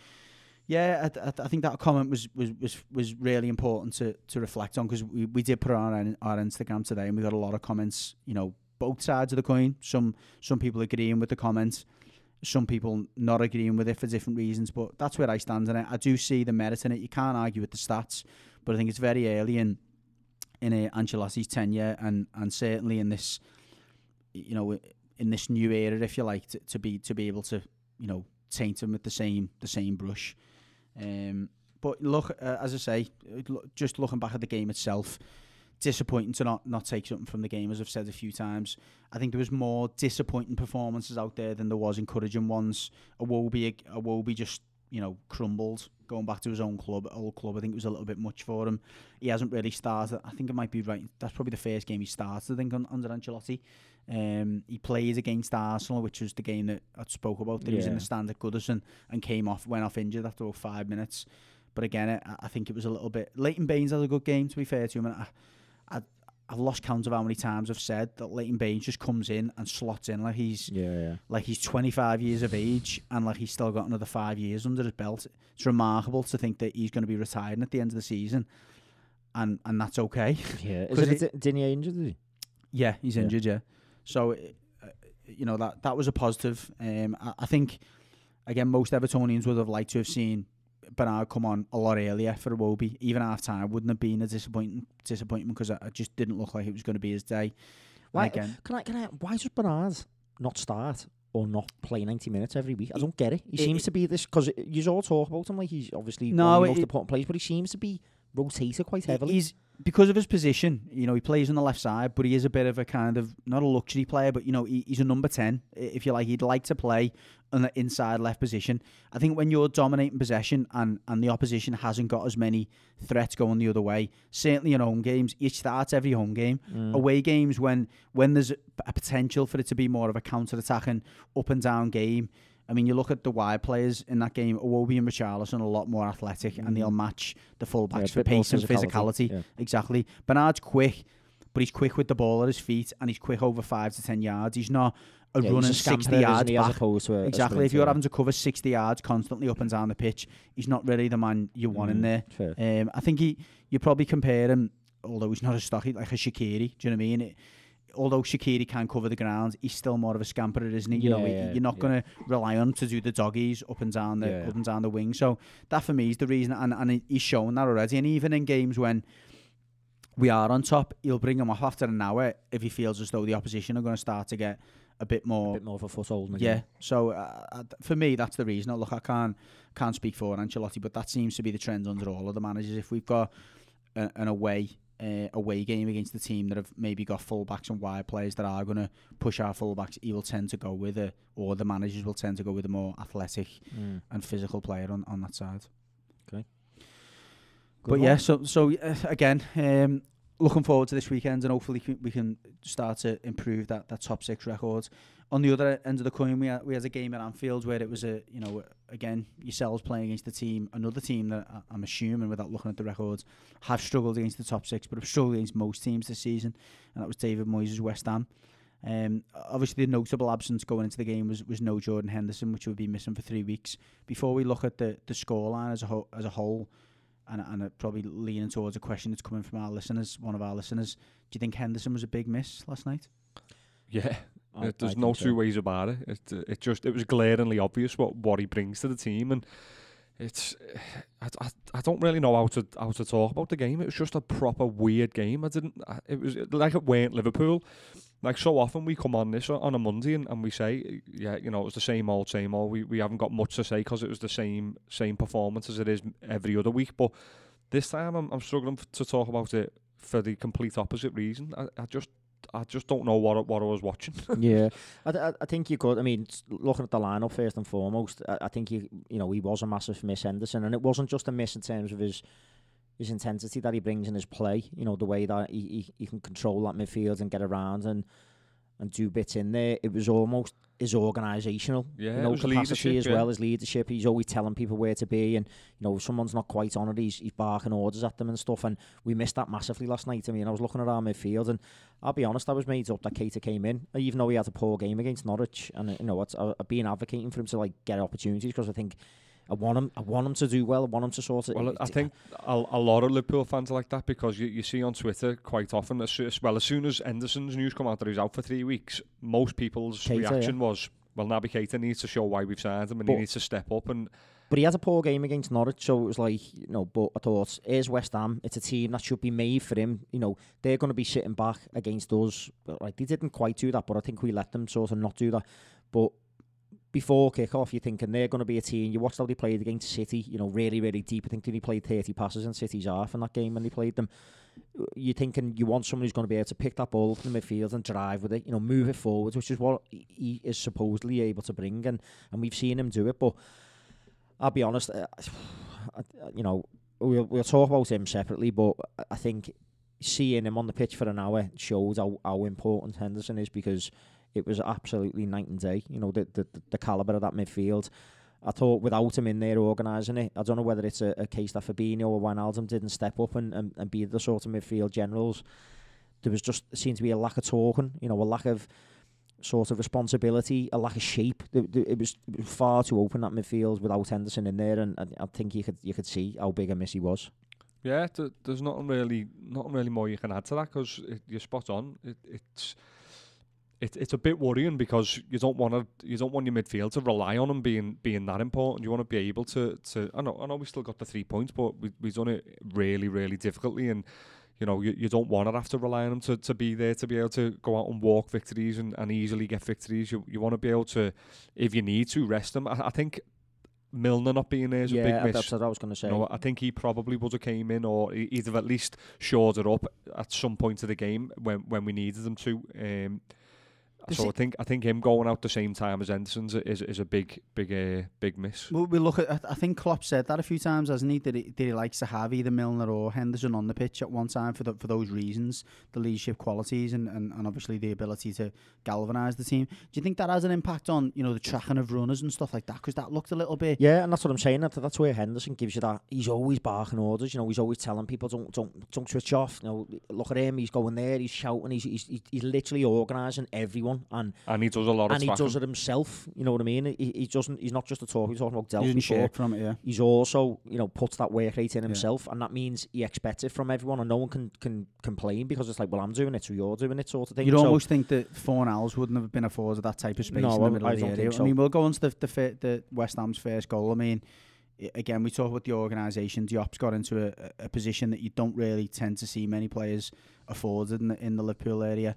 yeah, I, I, I think that comment was was was, was really important to, to reflect on because we, we did put it on our, our Instagram today, and we got a lot of comments. You know, both sides of the coin. Some some people agreeing with the comments, some people not agreeing with it for different reasons. But that's where I stand in it. I do see the merit in it. You can't argue with the stats, but I think it's very early in in uh, Ancelotti's tenure, and and certainly in this, you know, in this new era, if you like, to, to be to be able to, you know, taint him with the same the same brush. Um, but look, uh, as I say, just looking back at the game itself, disappointing to not not take something from the game, as I've said a few times. I think there was more disappointing performances out there than there was encouraging ones. Iwobi, a Wobie just you know crumbled going back to his own club, old club. I think it was a little bit much for him. He hasn't really started. I think it might be right. That's probably the first game he started. I think under Ancelotti. Um, he played against Arsenal, which was the game that I spoke about. That he was in the stand at Goodison and came off, went off injured after about five minutes. But again, I, I think it was a little bit. Leighton Baines had a good game, to be fair to him. And I, I've lost count of how many times I've said that Leighton Baines just comes in and slots in like he's Yeah, yeah. like he's 25 years of age and like he's still got another five years under his belt. It's remarkable to think that he's going to be retiring at the end of the season, and and that's okay. Yeah. Is it, it injured? He? Yeah, he's Yeah. injured. Yeah, so uh, you know that that was a positive. Um, I, I think again most Evertonians would have liked to have seen Bernard come on a lot earlier for Iwobi. Even half time wouldn't have been a disappointing disappointment because it just didn't look like it was going to be his day. Why- And again, Can I? Can I? Why does Bernard not start or not play ninety minutes every week? I don't get it. He It- seems it- to be this because you all talk about him like he's obviously No, one of the it- most important players, but he seems to be rotated quite heavily. He's because of his position. You know, he plays on the left side, but he is a bit of a kind of not a luxury player, but you know, he, he's a number ten, if you like. He'd like to play on the inside left position. I think when you're dominating possession and and the opposition hasn't got as many threats going the other way, certainly in home games, he starts every home game. Mm. Away games when when there's a, a potential for it to be more of a counter attacking up and down game. I mean, you look at the wide players in that game. Iwobi and Richarlison are a lot more athletic, and they'll Mm. match the fullbacks Yeah, for pace and physicality. Yeah. Exactly. Bernard's quick, but he's quick with the ball at his feet, and he's quick over five to ten yards. He's not a Yeah, running sixty isn't yards back. opposed to a, a Exactly. If you're having to cover sixty yards constantly up and down the pitch, he's not really the man you want in Mm, there. fair. Um, I think he you probably compare him, although he's not as stocky like a Shaqiri. Do you know what I mean? It, although Shaqiri can cover the ground, he's still more of a scamperer, isn't he? You know, Yeah, he- yeah, you're not yeah. going to rely on him to do the doggies up and down the up and down the wing. So that for me is the reason, and and he's shown that already. And even in games when we are on top, he'll bring him off after an hour if he feels as though the opposition are going to start to get a bit a more bit more of a foothold. yeah. So uh, uh, for me, that's the reason. Look, I can't can't speak for Ancelotti, but that seems to be the trend under all of the managers. If we've got a, an away uh, away game against the team that have maybe got fullbacks and wide players that are going to push our fullbacks, he will tend to go with a, or the managers will tend to go with a more athletic Mm. and physical player on, on that side. Good but one. yeah, so so uh, again, um, looking forward to this weekend, and hopefully we can- we can start to improve that, that top six record. On the other end of the coin, we had, we had a game at Anfield where it was a you know again yourselves playing against the team, another team that I'm assuming without looking at the records have struggled against the top six, but have struggled against most teams this season, and that was David Moyes' West Ham. Um, obviously, the notable absence going into the game was, was no Jordan Henderson, which will be missing for three weeks. Before we look at the the scoreline as a whole, as a whole, and, and probably leaning towards a question that's coming from our listeners, one of our listeners. Do you think Henderson was a big miss last night? Yeah, it, there's no so. two ways about it. It uh, it just it was glaringly obvious what, what he brings to the team, and it's I, I, I don't really know how to how to talk about the game. It was just a proper weird game. I didn't. I, it was like it weren't Liverpool. Like so often we come on this on a Monday and, and we say, yeah, you know, it was the same old, same old. We we haven't got much to say because it was the same same performance as it is every other week. But this time I'm I'm struggling f- to talk about it for the complete opposite reason. I, I just I just don't know what what I was watching. yeah, I, th- I think you could. I mean, looking at the lineup first and foremost, I, I think you you know he was a massive miss Henderson, and it wasn't just a miss in terms of his his intensity that he brings in his play. You know the way that he, he, he can control that midfield and get around and and do bits in there. It was almost his organisational Yeah, you know, capacity as yeah. well as leadership. He's always telling people where to be, and you know if someone's not quite on it, he's, he's barking orders at them and stuff. And we missed that massively last night. I mean, I was looking at our midfield, and I'll be honest, I was made up that Keita came in, even though he had a poor game against Norwich. And uh, you know, I've been advocating for him to like get opportunities because I think I want him, I want him to do well. I want him to sort it. Well, I think a, a lot of Liverpool fans are like that because you, you see on Twitter quite often, as, as well, as soon as Henderson's news come out that he's out for three weeks, most people's Keita, yeah. reaction was, well, Naby Keita needs to show why we've signed him and he needs to step up. And But he had a poor game against Norwich, so it was like, you know, but I thought, here's West Ham. It's a team that should be made for him. You know, they're going to be sitting back against us. But, Like, they didn't quite do that, but I think we let them sort of not do that. But before kick-off, you're thinking they're going to be a team. You watched how they played against City, you know, really, really deep. I think they played 30 passes in City's half in that game when they played them. You're thinking you want someone who's going to be able to pick that ball from the midfield and drive with it, you know, move it forwards, which is what he- is supposedly able to bring. And, and we've seen him do it, but I'll be honest, uh, you know, we'll we'll talk about him separately, but I- I think seeing him on the pitch for an hour shows how, how important Henderson is because it was absolutely night and day. You know, the the, the caliber of that midfield. I thought without him in there organising it, I don't know whether it's a, a case that Fabinho or Wijnaldum didn't step up and, and, and be the sort of midfield generals. There was just seemed to be a lack of talking, you know, a lack of sort of responsibility, a lack of shape. It was, far too open that midfield without Henderson in there, and I, think you could you could see how big a miss he was. yeah, th- there's nothing really, nothing really more you can add to that because you're spot on. It, it's it, it's a bit worrying because you don't want to you don't want your midfield to rely on him being being that important. You want to be able to to I know I know we still got the three points, but we we've done it really really difficultly and. You know, you, you don't want to have to rely on him to, to be there to be able to go out and walk victories and, and easily get victories. You you want to be able to, if you need to, rest them. I, I think Milner not being there is a yeah, big miss. that's what I was going to say. You know, I think he probably would have came in or he- he'd have at least shored it up at some point of the game when when we needed them to. Um, so I think I think him going out the same time as Henderson's is is a big big uh, big miss. Well, we look at. I- think Klopp said that a few times, hasn't he? That he, that he likes to have either Milner or Henderson on the pitch at one time for the, for those reasons, the leadership qualities and, and, and obviously the ability to galvanise the team. Do you think that has an impact on you know the tracking of runners and stuff like that? Because that looked a little bit. Yeah, and that's what I'm saying. That that's where Henderson gives you that. He's always barking orders. You know, he's always telling people don't don't don't switch off. You know, look at him. He's going there. He's shouting. He's he's, he's- he's literally organising everyone, and And he does a lot of and he tracking. does it himself. You know what I mean? He, he doesn't. He's not just a talk. He's talking about He Delph before. from it, yeah. He's also you know puts that work rate in Yeah. himself, and that means he expects it from everyone, and no one can can complain because it's like, well, I'm doing it, so you're doing it, sort of thing. You'd So- almost think that Fornals wouldn't have been afforded that type of space No, in the I- middle I of the area. think I mean, we'll go on to the the, fir- the West Ham's first goal. I mean, again, we talk about the organisation. Diop's got into a, a position that you don't really tend to see many players afforded in the, in the Liverpool area.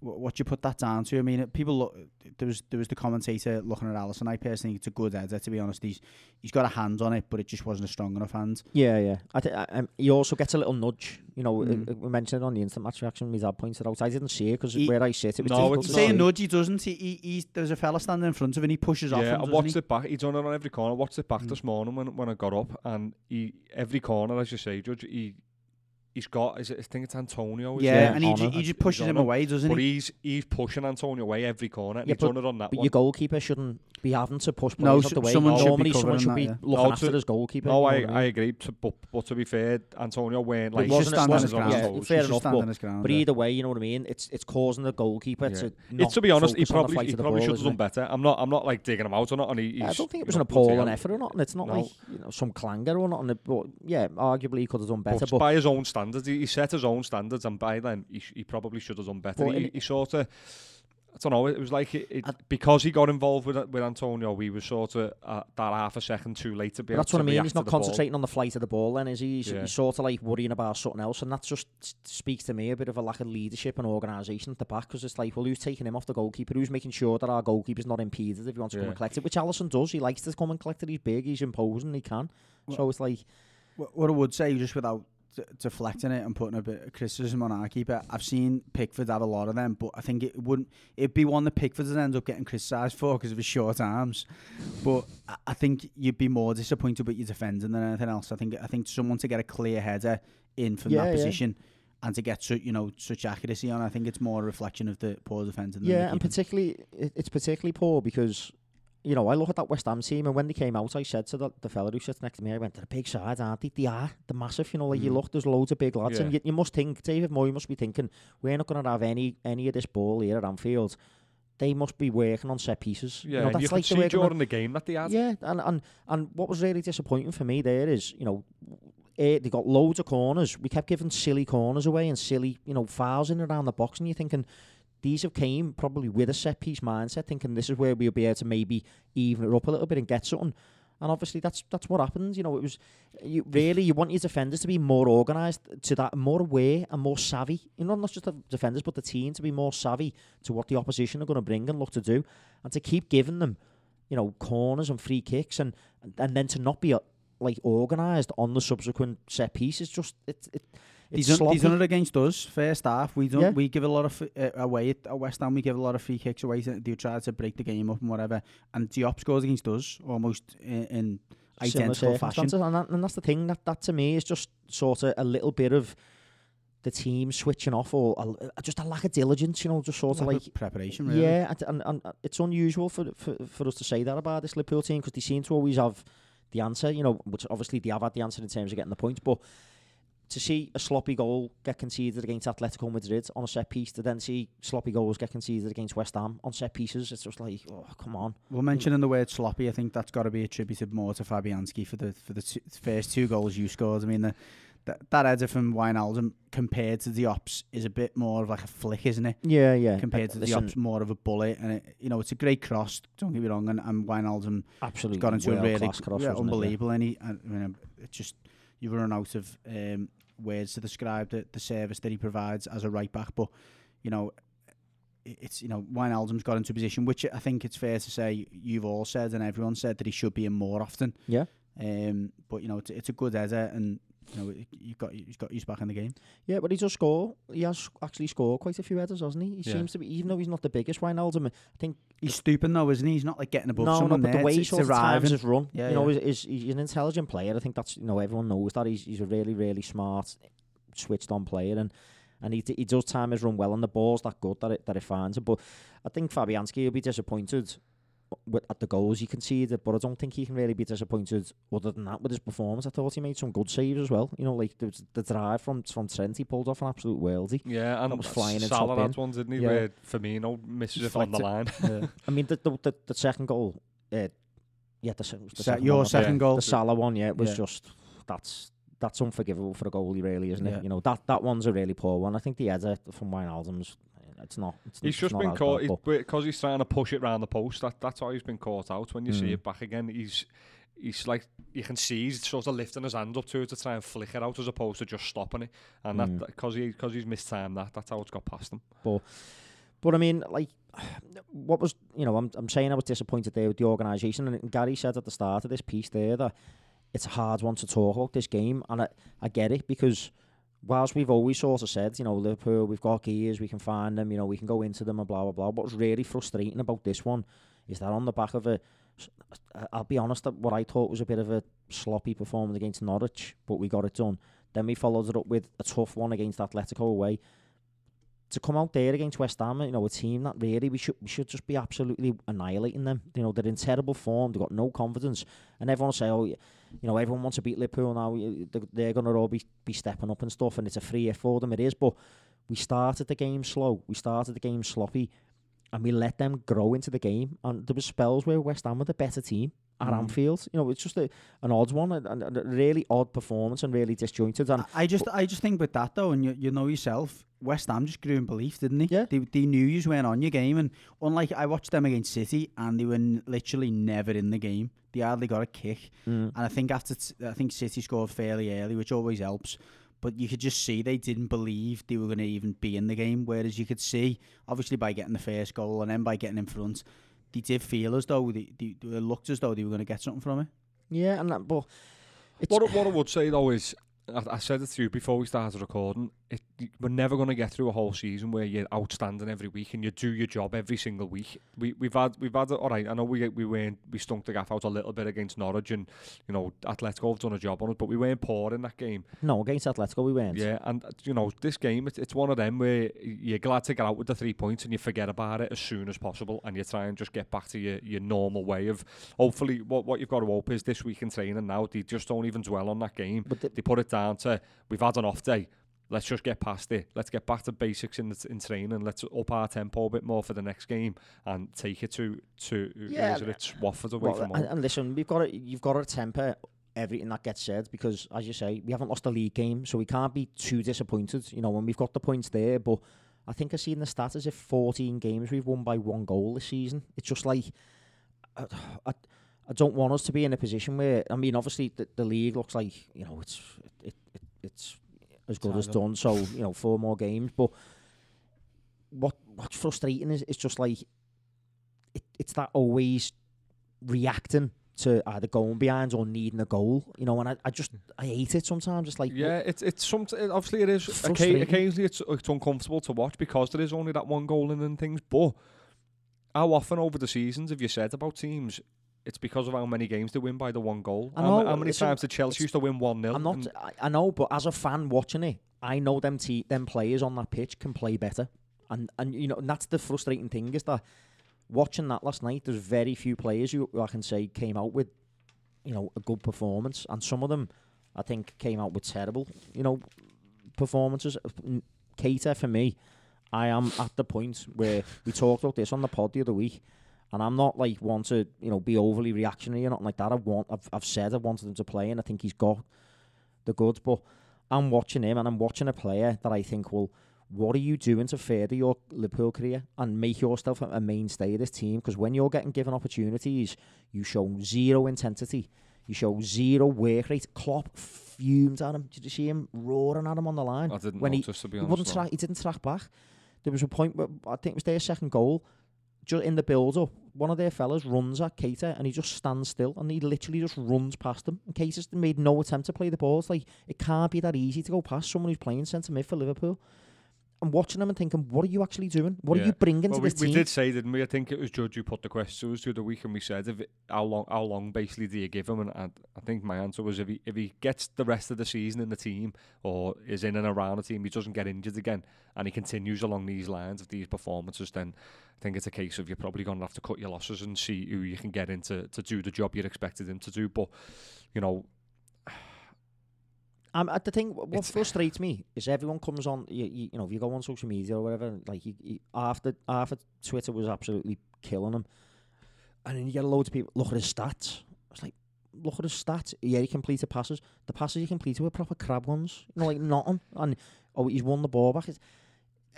Wh- What do you put that down to? I mean, people look. There was there was the commentator looking at Alisson. I personally think it's a good header. To be honest, he's he's got a hand on it, but it just wasn't a strong enough hand. Yeah, yeah. I th- I, um, he also gets a little nudge. You know, Mm. uh, we mentioned it on the instant match reaction. My dad pointed out. I didn't see it because where I sit, it was No, difficult it's to not. Saying see. nudge, he doesn't. He, he he's, there's a fella standing in front of him, and he pushes off. Yeah, him, I watched he? it back. He done it on every corner. I watched it back Mm. this morning when when I got up, and he every corner, as you say, Judge, he he's got. Is it, I think it's Antonio. is Yeah, it? And he, on ju- it. he just pushes him him. away, doesn't But he? he's he's pushing Antonio away every corner, and Yeah, he's done it on that But one. your goalkeeper shouldn't be having to push No, players out s- the way. someone should be someone covering should that, be yeah. looking No, after to- his goalkeeper. No, I, I I agree. To, but, but to be fair, Antonio weren't like He should wasn't- stand on his ground. yeah, toes. fair He enough, stand but- his ground. But yeah. either way, you know what I mean. It's it's causing the goalkeeper Yeah. to. It's to be honest, he focus on the probably he probably ball, should have done it? better. I'm not I'm not like digging him out or not. And he, Yeah, I don't think it was an appalling effort or not, and it's not like you know some clanger or not. But yeah, arguably he could have done better. But But, by his own standards, he, he set his own standards, and by then he, he probably should have done better. But He, he sort of, I don't know, it was like it, it, because he got involved with with Antonio, we were sort of uh, that half a second too late to be. but able that's what I mean. He's not the ball. concentrating on the flight of the ball. Then is he? He's, Yeah. he's sort of like worrying about something else, and that just speaks to me a bit of a lack of leadership and organisation at the back. Because it's like, well, who's taking him off the goalkeeper? Who's making sure that our goalkeeper's not impeded if he wants to come and collect it? Which Alisson does. He likes to come and collect it. He's big. He's imposing. He can. so it's like What I would say, just without d- deflecting it and putting a bit of criticism on our keeper, I've seen Pickford have a lot of them, but I think it wouldn't. It'd be one that Pickford would end up getting criticised for because of his short arms. But I- I think you'd be more disappointed with your defending than anything else. I think I think someone to get a clear header in from Yeah, that yeah. position. And to get su- you know such accuracy on, I think it's more a reflection of the poor defending. than Yeah, and particularly it, it's particularly poor because you know I look at that West Ham team and when they came out, I said to the, the fella who sits next to me, I went, "They're a big side, aren't they? They are. They're massive. You know, like you Mm. look, there's loads of big lads, and you, you must think David Moy must be thinking we're not going to have any any of this ball here at Anfield. They must be working on set pieces. Yeah, you know, that's you like see way they're gonna- during the game that they had. yeah, and, and and what was really disappointing for me there is, you know, eh, they got loads of corners. We kept giving silly corners away and silly, you know, fouls in around the box, and you're thinking these have came probably with a set piece mindset, thinking this is where we'll be able to maybe even it up a little bit and get something. And obviously that's that's what happens. You know, it was you really you want your defenders to be more organised to that, more aware and more savvy. You know, not just the defenders but the team to be more savvy to what the opposition are going to bring and look to do, and to keep giving them, you know, corners and free kicks, and and then to not be uh, like organised on the subsequent set piece is just it. it He's done, he's done it against us, first half. We don't. Yeah. We give a lot of uh, away at, at West Ham. We give a lot of free kicks away. They try to break the game up and whatever. And Diop scores against us almost in, in identical fashion. And, that, and that's the thing that that to me is just sort of a little bit of the team switching off or a, just a lack of diligence. You know, just sort of like preparation, really. Yeah, and, and, and it's unusual for, for for us to say that about this Liverpool team because they seem to always have the answer, you know, which obviously they have had the answer in terms of getting the points, but to see a sloppy goal get conceded against Atletico Madrid on a set piece, to then see sloppy goals get conceded against West Ham on set pieces, it's just like, oh, come on. Well, mentioning the word sloppy, I think that's got to be attributed more to Fabianski for the for the two, first two goals you scored. I mean, the, that that header from Wijnaldum compared to Diop's is a bit more of like a flick, isn't it? Yeah, yeah. Uh, compared to the Listen, ops, more of a bullet, and it, you know it's a great cross. Don't get me wrong, and, and Wijnaldum absolutely got into a really cross, yeah, wasn't it? unbelievable, and he, I mean, it just you run out of um, words to describe the, the service that he provides as a right back. But you know, it's you know Wijnaldum's got into a position which I think it's fair to say you've all said and everyone said that he should be in more often. Yeah. Um, but you know, it's, it's a good header, and you know, you've got he's got he's back in the game. Yeah, but he does score. He has actually scored quite a few headers, hasn't he? He Yeah. seems to be, even though he's not the biggest Wijnaldum, I think He's stooping though, isn't he? He's not like getting above no, no, someone but there. the way he sort of times his run, Yeah, you know, yeah. is, is he's an intelligent player. I think that's you know everyone knows that he's he's a really really smart, switched on player, and and he he does time his run well, and the ball's that good that it that it finds him. But I think Fabianski will be disappointed with, at the goals he conceded, but I don't think he can really be disappointed other than that with his performance. I thought he made some good saves as well. You know, like the, the drive from from Trent, he pulled off an absolute worldie. Yeah, and that was flying in Salah top had in. one, didn't he? Yeah. Where Firmino misses it on the line. Yeah. I mean, the the the, the second goal, uh, yeah, the, se- the Se- second your one, second Yeah. goal. the Salah one, yeah, it was Yeah. just that's that's unforgivable for a goalie, really, isn't Yeah. it? You know that that one's a really poor one. I think the header from Wijnaldum's, it's not. It's, He's it's just not been caught bad, but- because he's trying to push it round the post. That that's how he's been caught out. When you see Mm. it back again, he's he's like you can see he's sort of lifting his hand up to it to try and flick it out as opposed to just stopping it. And Mm. that because he because he's mistimed that, that's how it's got past him. But I mean, like, what was you know, I'm I'm saying I was disappointed there with the organisation, and Gary said at the start of this piece there that it's a hard one to talk about this game, and I I get it because whilst we've always sort of said, you know, Liverpool, we've got gears, we can find them, you know, we can go into them and blah blah blah. What's really frustrating about this one is that on the back of a, I'll be honest, what I thought was a bit of a sloppy performance against Norwich, but we got it done. Then we followed it up with a tough one against Atletico away. to come out there against West Ham, you know, a team that really we should we should just be absolutely annihilating them. You know, they're in terrible form. They've got no confidence, and everyone will say, oh, you know, everyone wants to beat Liverpool now. They're going to all be be stepping up and stuff, and it's a free hit for them. It is, but we started the game slow. We started the game sloppy, and we let them grow into the game. And there was spells where West Ham were the better team at Mm. Anfield. You know, it's just a, an odd one, and, and a really odd performance, and really disjointed. And I just, I just think with that though, and you, you know yourself, West Ham just grew in belief, didn't they? Yeah. They, they knew you went on your game, and unlike I watched them against City, and they were n- literally never in the game. They hardly got a kick, Mm. and I think after t- I think City scored fairly early, which always helps. But you could just see they didn't believe they were going to even be in the game. Whereas you could see, obviously, by getting the first goal and then by getting in front, they did feel as though they, they, they looked as though they were going to get something from it. yeah, and that, but What, what I would say though is, I, I said it to you before we started recording. It, we're never going to get through a whole season where you're outstanding every week and you do your job every single week. We we've had we've had all right. I know we we weren't we stunk the gaff out a little bit against Norwich and you know Atletico have done a job on it, but we weren't poor in that game. no against Atletico we weren't. Yeah, and you know this game it's, it's one of them where you're glad to get out with the three points and you forget about it as soon as possible and you try and just get back to your, your normal way of hopefully what what you've got to hope is this week in training now they just don't even dwell on that game But the, they put it down to we've had an off day. Let's just get past it. Let's get back to basics in the, in training. Let's up our tempo a bit more for the next game and take it to to Yeah, it? Watford away well, from and, home. and listen, we've got to you've got to temper everything that gets said because, as you say, we haven't lost a league game, so we can't be too disappointed. You know, when we've got the points there, but I think I see in the stats as if 14 games we've won by one goal this season. It's just like I, I, I don't want us to be in a position where I mean, obviously the, the league looks like you know it's it, it it's as good as done. So you know, four more games, but what what's frustrating is it's just like it, it's that always reacting to either going behind or needing a goal, you know, and I, I just I hate it sometimes. It's like Yeah, it's it's some obviously it is. It's Occa- frustrating. occasionally, it's it's uncomfortable to watch because there is only that one goal in and things. But how often over the seasons have you said about teams? It's because of how many games they win by the one goal. I how, know, how many listen, times did Chelsea used to win one 0 I'm not. I, know, but as a fan watching it, I know them te- them players on that pitch can play better, and and you know and that's the frustrating thing is that watching that last night, there's very few players who, who I can say came out with, you know, a good performance, and some of them I think came out with terrible, you know, performances. Keita for me, I am at the point where we talked about this on the pod the other week. And I'm not like want to, you know, be overly reactionary or nothing like that. I want, I've, I've said I wanted him to play, and I think he's got the goods. But I'm watching him, and I'm watching a player that I think, well, what are you doing to further your Liverpool career and make yourself a, mainstay of this team? Because when you're getting given opportunities, you show zero intensity, you show zero work rate. Klopp fumed at him. Did you see him roaring at him on the line? I didn't when he- notice to be He honest. wouldn't no. He didn't track back. There was a point where I think it was their second goal. Just in the build up, one of their fellas runs at Keita and he just stands still and he literally just runs past him. And Keita's made no attempt to play the ball. It's like it can't be that easy to go past someone who's playing centre mid for Liverpool. I'm watching him and thinking, what are you actually doing? What are you bringing Well, to we, this we team? did say, didn't we? I think it was Judge who put the question to us the other week, and we said, if it, how long, how long basically do you give him? And I, I think my answer was, if he if he gets the rest of the season in the team or is in and around the team, he doesn't get injured again, and he continues along these lines of these performances, then I think it's a case of you're probably going to have to cut your losses and see who you can get into to do the job you're expected him to do. But you know, Um, uh, the thing, what It's- frustrates me is everyone comes on. You, you, you know, if you go on social media or whatever, like you, you, after after Twitter was absolutely killing him, and then you get loads of people look at his stats. It's like, look at his stats. Yeah, he completed passes. The passes he completed were proper crab ones. You know, like nothing. And oh, he's won the ball back. It's,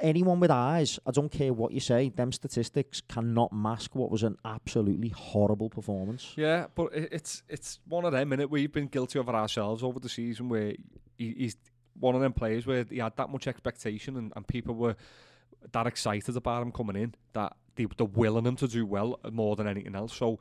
anyone with eyes, I don't care what you say, them statistics cannot mask what was an absolutely horrible performance. Yeah, but it, it's it's one of them, innit? We've been guilty of it ourselves over the season where he, he's one of them players where he had that much expectation and, and people were that excited about him coming in that they, they're willing him to do well more than anything else. So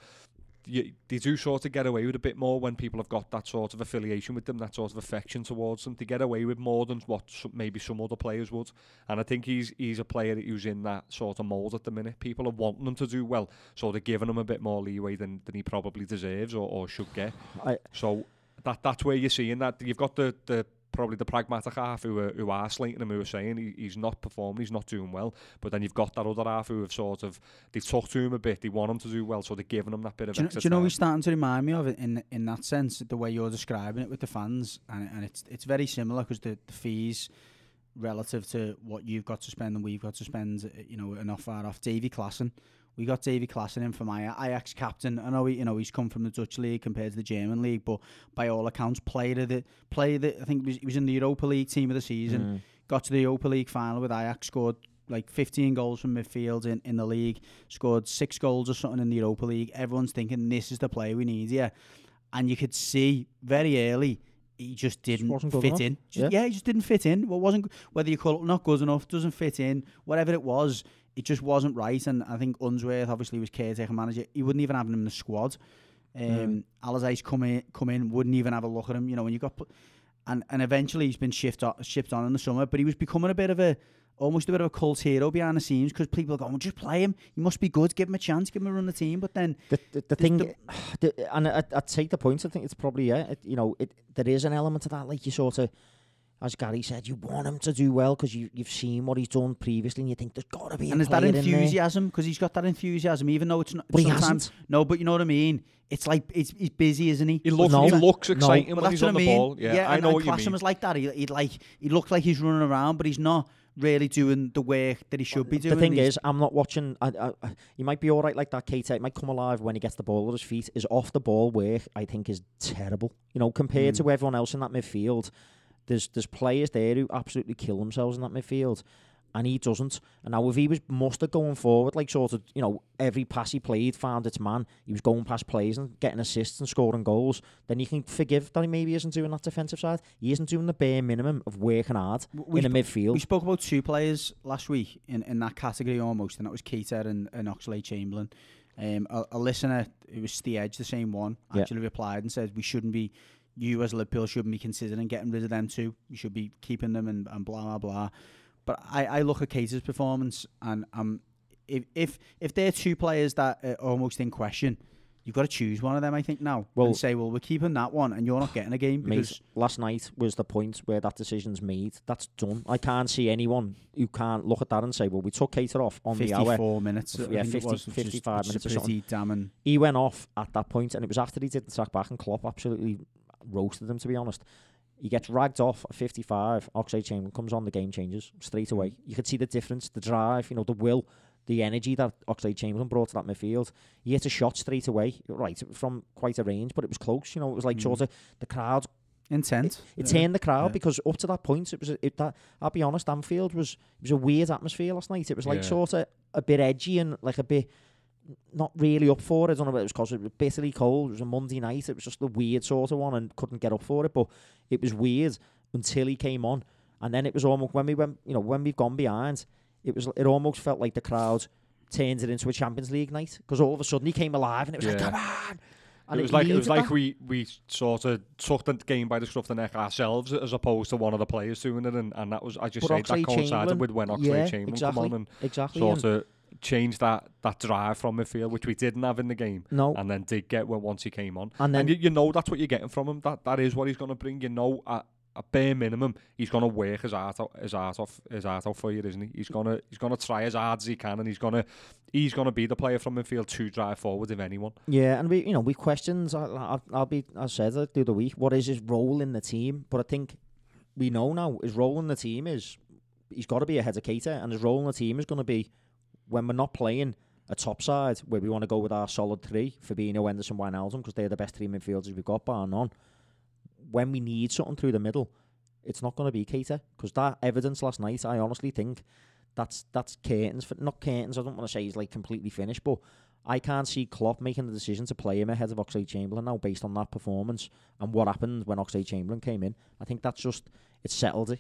you, they do sort of get away with a bit more when people have got that sort of affiliation with them, that sort of affection towards them. They get away with more than what some, maybe some other players would. And I think he's he's a player who's in that sort of mould at the minute. People are wanting him to do well, so they're giving him a bit more leeway than, than he probably deserves or, or should get. I, So that that's where you're seeing that you've got the the probably the pragmatic half who are, who are slating him, who are saying he, he's not performing, he's not doing well. But then you've got that other half who have sort of they've talked to him a bit, they want him to do well, so they're giving him that bit of Do you, know, extra do you know he's starting to remind me of it in in that sense, the way you're describing it with the fans, and, and it's it's very similar because the, the fees relative to what you've got to spend and we've got to spend, you know, are not far off. Davy Klaassen, we got Davy Klaassen in from Aj- Ajax captain. I know he, you know he's come from the Dutch league compared to the German league, but by all accounts, played the player that I think he was, he was in the Europa League team of the season. Mm. got to the Europa League final with Ajax, scored like 15 goals from midfield in, in the league, scored six goals or something in the Europa League. Everyone's thinking this is the player we need yeah. And you could see very early he just didn't wasn't fit enough. in. Just, yeah. he just didn't fit in. Well, wasn't whether you call it not good enough, doesn't fit in, whatever it was, it just wasn't right. And I think Unsworth obviously was caretaker manager. He wouldn't even have him in the squad. Um, Mm. Allardyce come in, come in, wouldn't even have a look at him. You know, when you got, and and eventually he's been shipped on, shipped on in the summer. But he was becoming a bit of a, almost a bit of a cult hero behind the scenes because people are going, well, just play him. He must be good. Give him a chance. Give him a run of the team. But then The, the, the thing, the- the, and I, I take the point. I think it's probably yeah. It, you know, it there is an element of that. Like you sort of, as Gary said, you want him to do well because you you've seen what he's done previously, and you think there's got to be. and a there's that player in there. enthusiasm because he's got that enthusiasm, even though it's not. But he sometimes hasn't. no, but you know what I mean. It's like it's, he's busy, isn't he? He, look, No. he looks exciting But when that's he's what on I the ball. Yeah, I and, know and what you mean. was like that. He, he'd like he looked like he's running around, but he's not really doing the work that he should be doing. The thing is, I'm not watching. I, I, I- he might be all right like that. Keita It might come alive when he gets the ball at his feet. His off the ball work, I think, is terrible. You know, compared Mm. to everyone else in that midfield, there's there's players there who absolutely kill themselves in that midfield, and he doesn't. And now if he was mustard going forward, like sort of, you know, every pass he played found its man. He was going past plays and getting assists and scoring goals. Then you can forgive that he maybe isn't doing that defensive side. He isn't doing the bare minimum of working hard we in the midfield. We spoke about two players last week in, in that category almost, and that was Keita and, and Oxlade Chamberlain. Um, a, a listener, it was the Edge, the same one, Yeah. actually replied and said we shouldn't be, you as Liverpool shouldn't be considering getting rid of them too. You should be keeping them and, and blah blah blah. But I, I look at Keita's performance and um, if if if they're two players that are almost in question, you've got to choose one of them. I think now Well- and say, well, we're keeping that one, and you're not getting a game Mate, because last night was the point where that decision's made. That's done. I can't see anyone who can't look at that and say, well, we took Keita off on the hour. 54 minutes. Yeah, 50 was, which is- 55 which is minutes or something. pretty damning. He went off at that point, and it was after he did the track back, and Klopp absolutely roasted him, to be honest. He gets ragged off at 55. Oxlade Chamberlain comes on, the game changes straight away. You could see the difference, the drive, you know, the will, the energy that Oxlade Chamberlain brought to that midfield. He hit a shot straight away, right, from quite a range, but it was close. You know, it was like Mm. sort of the crowd Intent. it yeah. turned the crowd yeah. because up to that point, it was a, it, that. I'll be honest, Anfield was it was a weird atmosphere last night. It was like Yeah. sort of a bit edgy and like a bit not really up for it. I don't know if it was because it was bitterly cold. It was a Monday night. It was just a weird sort of one and couldn't get up for it. But it was weird until he came on, and then it was almost when we went, you know, when we've gone behind, it was it almost felt like the crowd turned it into a Champions League night because all of a sudden he came alive and it was like come on. And it was like it was like that. we we sort of took the game by the scruff of the neck ourselves as opposed to one of the players doing it, and, and that was as you But say that coincided with when Oxlade yeah, Chamberlain exactly, come on and exactly. sort of changed that that drive from midfield, which we didn't have in the game, no, and then did get when once he came on. and then and you, you know that's what you're getting from him. That that is what he's going to bring. You know, at a bare minimum, he's going to work his heart out, his heart off, his heart out for you, isn't he? He's gonna he's gonna try as hard as he can, and he's gonna he's gonna be the player from midfield to drive forward if anyone. Yeah, and we, you know, we questions. I, I, I'll be, I said it the other week. What is his role in the team? But I think we know now his role in the team is he's got to be ahead of Keita, and his role in the team is going to be when we're not playing a top side where we want to go with our solid three, Fabinho, Henderson, Wijnaldum, because they're the best three midfielders we've got, bar none. When we need something through the middle, it's not going to be Keita because that evidence last night, I honestly think that's that's curtains for not curtains. I don't want to say he's like completely finished, but I can't see Klopp making the decision to play him ahead of Oxley Chamberlain now based on that performance and what happened when Oxley Chamberlain came in. I think that's just it's settled it.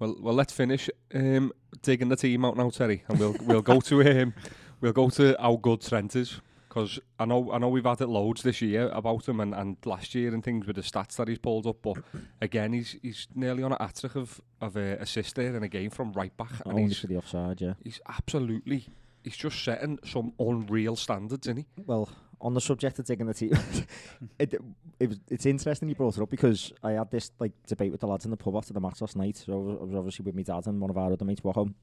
Well, well, let's finish um, digging the team out now, Terry, and we'll we'll go to um, we'll go to how good Trent is because I know I know we've had it loads this year about him and, and last year and things with the stats that he's pulled up, but again he's he's nearly on a hat trick of of a assist there in a game from right back. And Only he's, for the offside, yeah. He's absolutely he's just setting some unreal standards, isn't he? Well, on the subject of digging the team, it, it was, it's interesting you brought it up because I had this like debate with the lads in the pub after the match last night. So I was, obviously with my dad and one of our other mates, Wacom,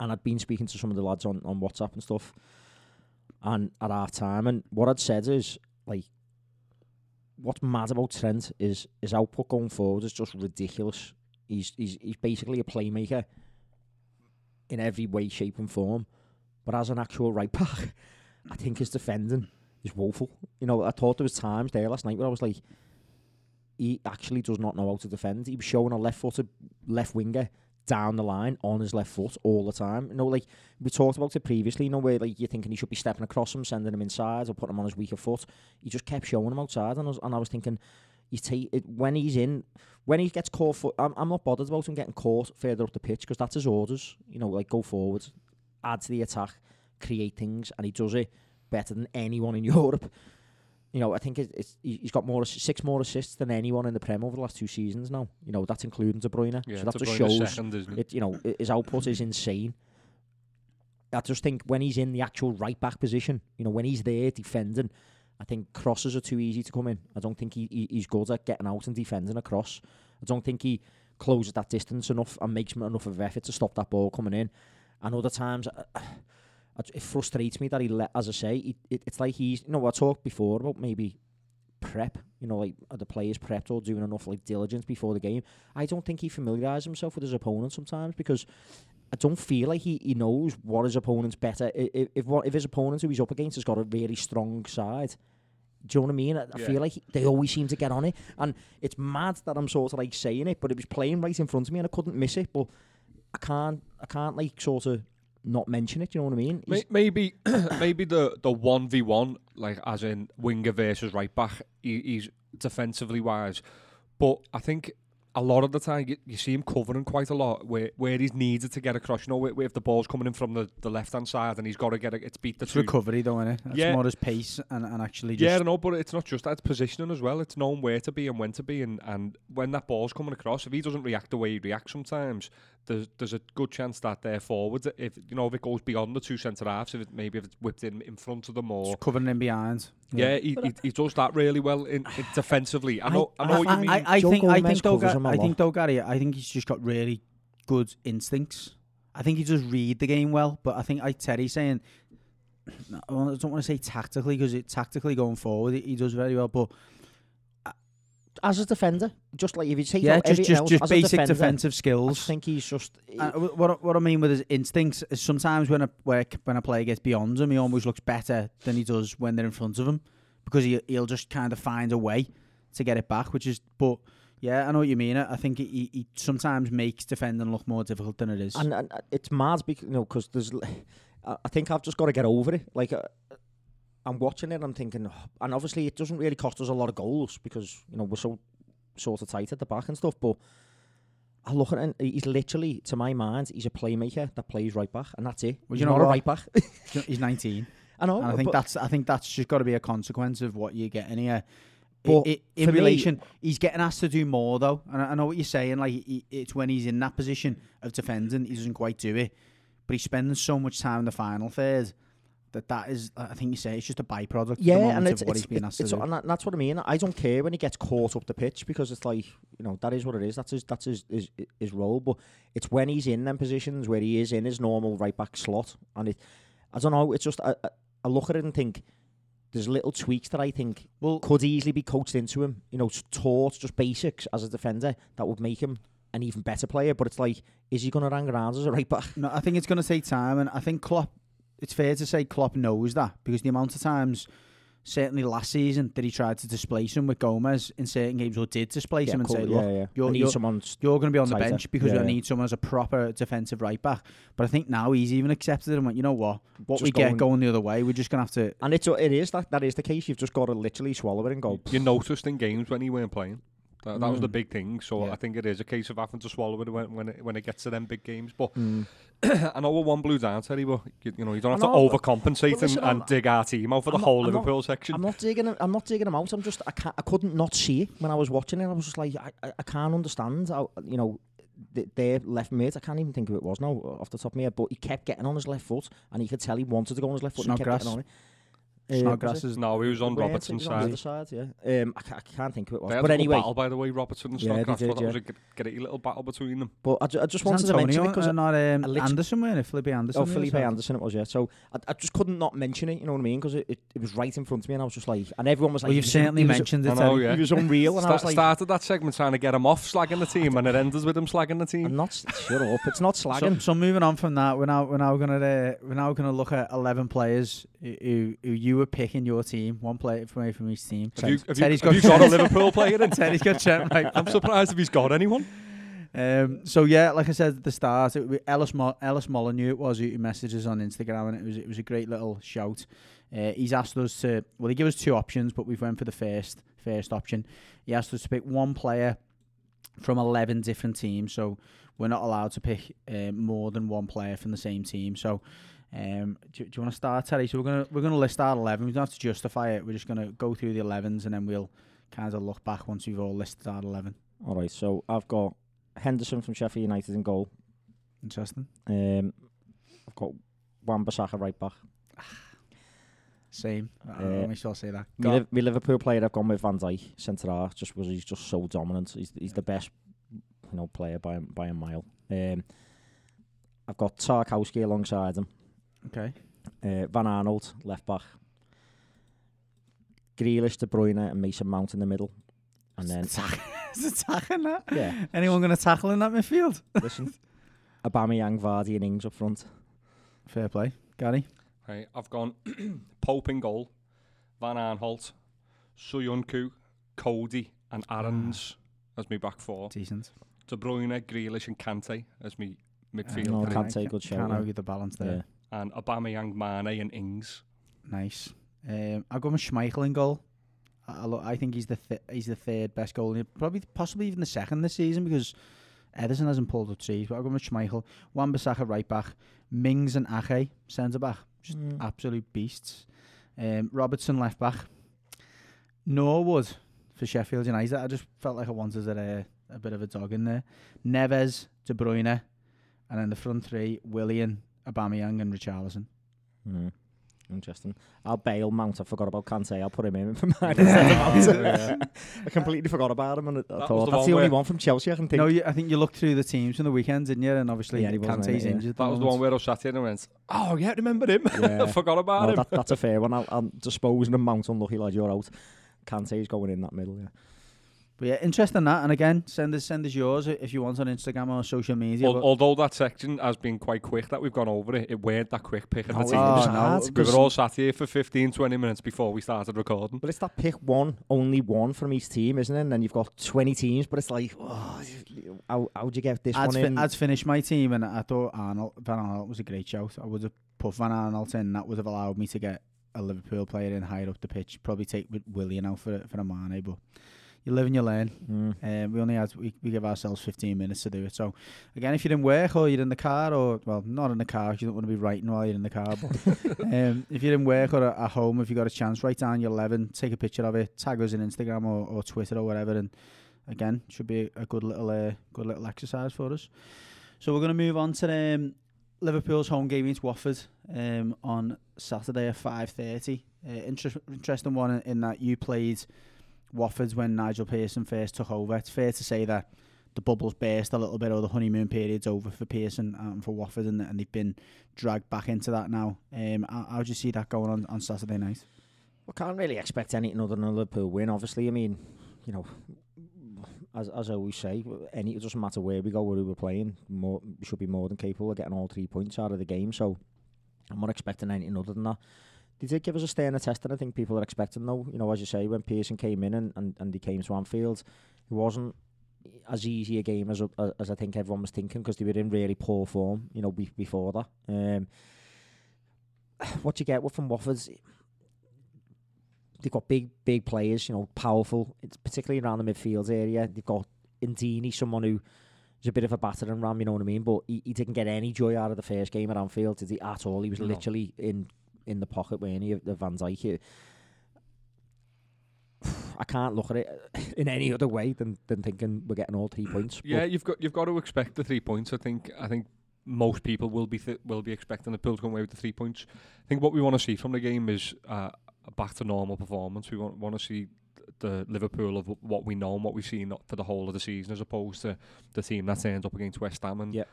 and I'd been speaking to some of the lads on, on WhatsApp and stuff. And at half time, and what I'd said is like, what's mad about Trent is his output going forward is just ridiculous. He's he's he's basically a playmaker in every way, shape, and form. But as an actual right back, I think his defending is woeful. You know, I thought there was times there last night where I was like, he actually does not know how to defend. He was showing a left-footed left winger down the line on his left foot all the time. You know, like we talked about it previously. You know, where like you're thinking he should be stepping across him, sending him inside, or putting him on his weaker foot. He just kept showing him outside, and I was, and I was thinking, you ta- it, when he's in, when he gets caught for, I'm, I'm not bothered about him getting caught further up the pitch because that's his orders. You know, like go forward, add to the attack, create things, and he does it better than anyone in Europe. You know, I think it's, it's he's got more six more assists than anyone in the Prem over the last two seasons now. You know, that's including De Bruyne. Yeah, so that De just shows second, it? it. You know, his output is insane. I just think when he's in the actual right back position, you know, when he's there defending, I think crosses are too easy to come in. I don't think he, he he's good at getting out and defending a cross. I don't think he closes that distance enough and makes enough of an effort to stop that ball coming in. And other times, uh, it frustrates me that he let, as I say, it, it, it's like he's, you know, I talked before about maybe prep, you know, like are the players prepped or doing enough like diligence before the game. I don't think he familiarises himself with his opponent sometimes because I don't feel like he, he knows what his opponent's better. If if, what, if his opponent who he's up against has got a really strong side, do you know what I mean? I, I Yeah. feel like he, they always seem to get on it, and it's mad that I'm sort of like saying it, but it was playing right in front of me and I couldn't miss it. But I can't, I can't like sort of not mention it. Do you know what I mean? May- He's- Maybe, maybe the the one v one, like as in winger versus right back, he, he's defensively wise, but I think a lot of the time you, you see him covering quite a lot where where he's needed to get across. You know, where, where if the ball's coming in from the, the left hand side and he's got to get it, it's beat the It's two. recovery, though, innit? That's Yeah. more his pace and, and actually just. Yeah, I know, but it's not just that. It's positioning as well. It's knowing where to be and when to be, and, and when that ball's coming across, if he doesn't react the way he reacts sometimes, there's there's a good chance that they're forward. If you know if it goes beyond the two centre halves, if it, maybe if it's whipped in in front of them or just covering in behind. yeah, he, he, he does that really well in, in defensively. I know, I, I know what you find- mean. I, I think I think though, covers Ga- him a I think lot. though Gary, I think he's just got really good instincts. I think he does read the game well, but I think like Terry's saying, I don't want to say tactically because it tactically going forward he, he does very well, but as a defender, just like if you take yeah, just just else, just basic defender, defensive skills. I think he's just. Uh, what I- what I mean with his instincts is sometimes when a where, when a player gets beyond him, he almost looks better than he does when they're in front of him because he he'll just kind of find a way to get it back, which is but. Yeah, I know what you mean. I I think he, he, he sometimes makes defending look more difficult than it is. and, and uh, it's mad because you know because there's I think I've just got to get over it like uh, I'm watching it I'm thinking "Oh," and obviously it doesn't really cost us a lot of goals because you know we're so sort of tight at the back and stuff but I look at it and he's literally to my mind he's a playmaker that plays right back and that's it Well, he's you know not a right back he's 19, I know and I think that's I think that's just got to be a consequence of what you're getting here. But I- in for me- relation, he's getting asked to do more though, and I, I know what you're saying. Like he, it's when he's in that position of defending, he doesn't quite do it, but he's spending so much time in the final third that that is, I think you say, it's just a byproduct. yeah, and of it's, what it's, he's being asked it's, to do. and that- that's what I mean. I don't care when he gets caught up the pitch because it's like you know that is what it is. That's his that's his his, his role. But it's when he's in them positions where he is in his normal right back slot, and it I don't know. It's just I, I, I look at it and think there's little tweaks that I think Well, could easily be coached into him. You know, taught just basics as a defender that would make him an even better player. But it's like, is he going to hang around as a right back? No, I think it's going to take time, and I think Klopp. It's fair to say Klopp knows that because the amount of times, certainly last season, that he tried to displace him with Gomez in certain games, or did displace him and cool, say, yeah, "Look, yeah. you're- need you're- someone. you're going to be on the bench because Yeah, I yeah. need someone as a proper defensive right back." But I think now he's even accepted it and went, "You know what? What Just we get going- going the other way, we're just going to have to." And it's it is that that is the case. You've just got to literally swallow it and go. you noticed in games when he weren't playing. That, that was the Mm. big thing. So Yeah. I think it is a case of having to swallow it when when it, when it gets to them big games. But Mm. I know we're one blue down, Teddy, but you, you know you don't have to know, but- overcompensate but listen, and, and dig our team out for I'm the not- whole I'm not- Liverpool section. I'm not digging. him- I'm not digging him out. I'm just. I can't. I couldn't not see it when I was watching it. I was just like, I, I, I can't understand how you know. th- Their left mid, I can't even think who it was now off the top of my head, but he kept getting on his left foot, and he could tell he wanted to go on his left foot. and he kept Snodgrass. getting on it. Uh, Snodgrass was it? is No, he was on Robertson's He was on the side. yeah. Um, I, ca- I can't think who it was. They had But a good anyway, battle, by the way, Robertson and Yeah, they Snodgrass. did, thought that was yeah. a g- gritty little battle between them. but I, ju- I just wanted to mention it because and not um, I lit- Anderson, weren't it? Felipe Anderson. Oh, yeah, Felipe so- Anderson it was, yeah. So I, I just couldn't not mention it, you know what I mean? Because it, it, it was right in front of me and I was just like, and everyone was like, Well, you've he was- certainly he was- mentioned I it. know, Teddy. yeah. He was unreal and I Sta- was like, started that segment trying to get him off slagging the team, and it ends with him slagging the team. I'm not, shut up, it's not So, slagging. so moving on from that, we're now we're now gonna uh, we're now gonna look at eleven players who, who who you were picking your team, one player from from each team. Have you, have you, Teddy's have got you got a Liverpool player in? Teddy's got Trent right. I'm surprised if he's got anyone. Um, so yeah, like I said at the start, it, was Ellis Mo- Ellis Molyneux it was who who messaged us on Instagram, and it was it was a great little shout. Uh, he's asked us to well, he gave us two options, but we've went for the first first option. He asked us to pick one player from eleven different teams, so we're not allowed to pick uh, more than one player from the same team. So. Um, do, do you want to start, Terry? So we're gonna we're gonna list our eleven. We don't have to justify it. We're just gonna go through the elevens and then we'll kind of look back once we've all listed our eleven. All right, so I've got Henderson from Sheffield United in goal. Interesting. Um, I've got Wan-Bissaka right back. Same. Uh, make sure I say that. My, my Liverpool player I've gone with Van Dijk, centre half, just because he's just so dominant. He's he's the best, you know, player by a- by a mile. Um, I've got Tarkowski alongside him. Okay. Uh, Van Arnold, left back. Grealish, De Bruyne, and Mason Mount in the middle. And then. Is it tackling that? Yeah. Anyone going to tackle in that midfield? Listen, Aubameyang, Vardy, and Ings up front. Fair play. Gary? Right, I've gone Pope in goal, Van Aanholt, Suyunku, Cody, and Arons ah. as my back four. Decent. De Bruyne, Grealish, and Kante as my ah, midfield. Uh, no, Kante, good show. Can't argue the balance there. Yeah. There. and Aubameyang, Mane, and Ings. Nice. Um, I'll go with Schmeichel in goal. I, I, lo- I think he's the th- he's the third best goalie, probably possibly even the second this season because Ederson hasn't pulled up trees. But I'll go with Schmeichel. Wan-Bissaka right back, Mings and Ake centre back, just Mm. absolute beasts. Um, Robertson left back. Norwood for Sheffield United. I just felt like I wanted a, a bit of a dog in there. Neves, De Bruyne, and then the front three: Willian, Aubameyang, and Richarlison. Mm. Interesting. I'll bail Mount. I forgot about Kante. I'll put him in for mine. instead of Mount. I completely forgot about him, and I That thought the that's the only one from Chelsea I can think. No, you, I think you looked through the teams from the weekend, didn't you? And obviously, Yeah, he wasn't Kante's it, yeah. injured. at That was the one where I sat in and went, oh, yeah, remember him? Yeah. I forgot about No, him. that, that's a fair one. I'll, I'm disposing of Mount. Unlucky lad, you're out. Kante's going in that middle. Yeah. But yeah, interesting that. And again, send us send us yours if you want on Instagram or social media. Al- but- although that section has been quite quick that we've gone over it, it weren't that quick picking No, the it teams. was Oh, no, we because- were all sat here for 15, 20 minutes before we started recording. But it's that pick one, only one from each team, isn't it? And then you've got 20 teams, but it's like, oh, how, how'd you get this I'd, one fi- in? I'd finished my team, and I thought Arnold Van Aanholt was a great shout. I would have put Van Aanholt in. That would have allowed me to get a Liverpool player in higher up the pitch. Probably take Willian out for for a Mane, but you live and you learn. Mm. Um, we only had we, we give ourselves 15 minutes to do it. So again, if you're in work or you're in the car, or well, not in the car, 'cause you don't want to be writing while you're in the car. But um, if you're in work or at home, if you got a chance, write down your 11, take a picture of it, tag us on Instagram or, or Twitter or whatever, and again, should be a good little uh, good little exercise for us. So we're going to move on to um, Liverpool's home game against Watford um, on Saturday at 5:30. Uh, inter- interesting one in, in that you played Watford when Nigel Pearson first took over. It's fair to say that the bubbles burst a little bit, or the honeymoon period's over for Pearson and for Watford, and, and they've been dragged back into that now. Um, how, how do you see that going on on Saturday night? We can't really expect anything other than a Liverpool win. Obviously, I mean, you know, as as I always say, any it doesn't matter where we go, where we're playing, more we should be more than capable of getting all three points out of the game. So I'm not expecting anything other than that. They did give us a sterner test and I think people are expecting, though. You know, as you say, when Pearson came in and, and, and he came to Anfield, it wasn't as easy a game as as I think everyone was thinking because they were in really poor form. You know, be, before that. Um, what you get with from Watford's they've got big, big players, you know, powerful, it's particularly around the midfield area. They've got in Deeney, someone who is a bit of a battering ram, you know what I mean? But he, he didn't get any joy out of the first game at Anfield, did he, at all? He was No. literally in in the pocket, weren't he, of the Van Dijk. I can't look at it in any other way than, than thinking we're getting all three points. Yeah, you've got you've got to expect the three points. I think I think most people will be th- will be expecting the Bill to come away with the three points. I think what we want to see from the game is uh, back to normal performance. We want want to see the Liverpool of what we know and what we've seen for the whole of the season, as opposed to the team that ends up against West Ham. And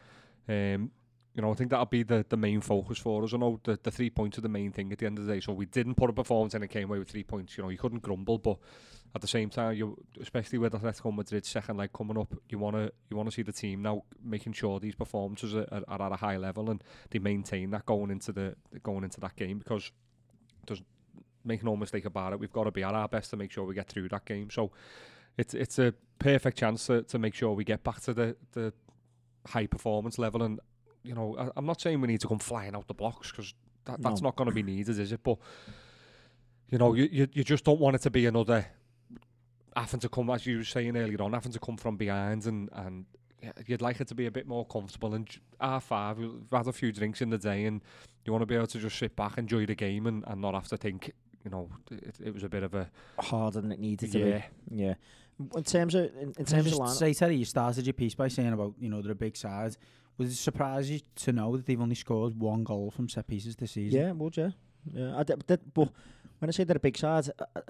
um, you know, I think that'll be the, the main focus for us. I know the, the three points are the main thing at the end of the day. So we didn't put a performance and it came away with three points. You know, you couldn't grumble, but at the same time, you especially with Atletico Madrid second leg coming up, you wanna you wanna see the team now making sure these performances are, are, are at a high level and they maintain that going into the going into that game because there's make no mistake about it, we've got to be at our best to make sure we get through that game. So it's it's a perfect chance to, to make sure we get back to the, the high performance level. And you know, I, I'm not saying we need to come flying out the blocks because that, that's No. not going to be needed, is it? But you know, you, you you just don't want it to be another having to come, as you were saying earlier on, having to come from behind and and you'd like it to be a bit more comfortable. And R five, we've had a few drinks in the day, and you want to be able to just sit back, enjoy the game, and, and not have to think. You know, it, it was a bit of a harder than it needed to be. Yeah. In terms of in, in terms of just lineup, say, Terry, you started your piece by saying about, you know, they're a big side. Was it surprise you to know that they've only scored one goal from set pieces this season? yeah, would you? Yeah, I, d- that, but when I say they're a big side, uh, uh,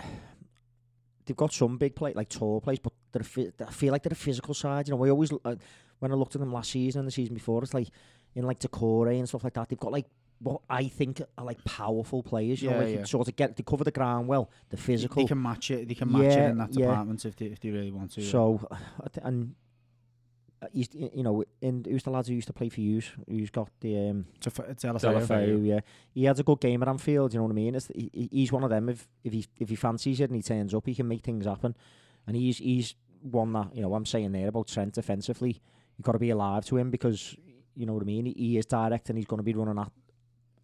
they've got some big play like tall players, but they're I feel like they're a physical side. You know, we always uh, when I looked at them last season and the season before, it's like in like Doucouré and stuff like that. They've got like what I think are like powerful players. You know, Yeah, like yeah. can sort of get they cover the ground well. They're physical. They can match it. They can match it in that yeah. department if they if they really want to. yeah. So, I th- and uh, used, you know, in who's the lads who used to play for you? Who's got the um, it's, a, it's LFA. Deulofeu. Deulofeu, yeah. He had a good game at Anfield. You know what I mean? It's, he, he- he's one of them. If if he if he fancies it and he turns up, he can make things happen. And he's he's one that you know. I'm saying there about Trent defensively. You've got to be alive to him because you know what I mean. He, he is direct and he's going to be running at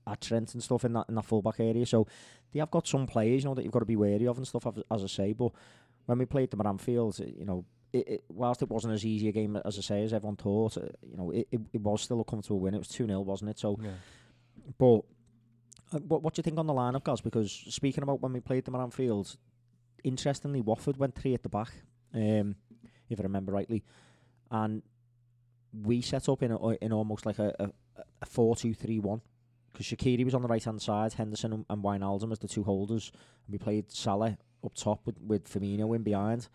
at Trent and stuff in that in that fullback area. So they have got some players, you know, that you've got to be wary of and stuff. As, as I say, but when we played them at Anfield, you know. It, it, whilst it wasn't as easy a game as I say as everyone thought, uh, you know, it, it, it was still a comfortable win. It was two 0 wasn't it? So yeah. but uh, what what do you think on the lineup, guys? Because speaking about when we played them at Anfield, interestingly, Watford went three at the back, um, if I remember rightly, and we set up in a, in almost like a, a, a four two three one. Because Shaqiri was on the right hand side, Henderson and, and Wijnaldum as the two holders, and we played Salah up top with, with Firmino in behind.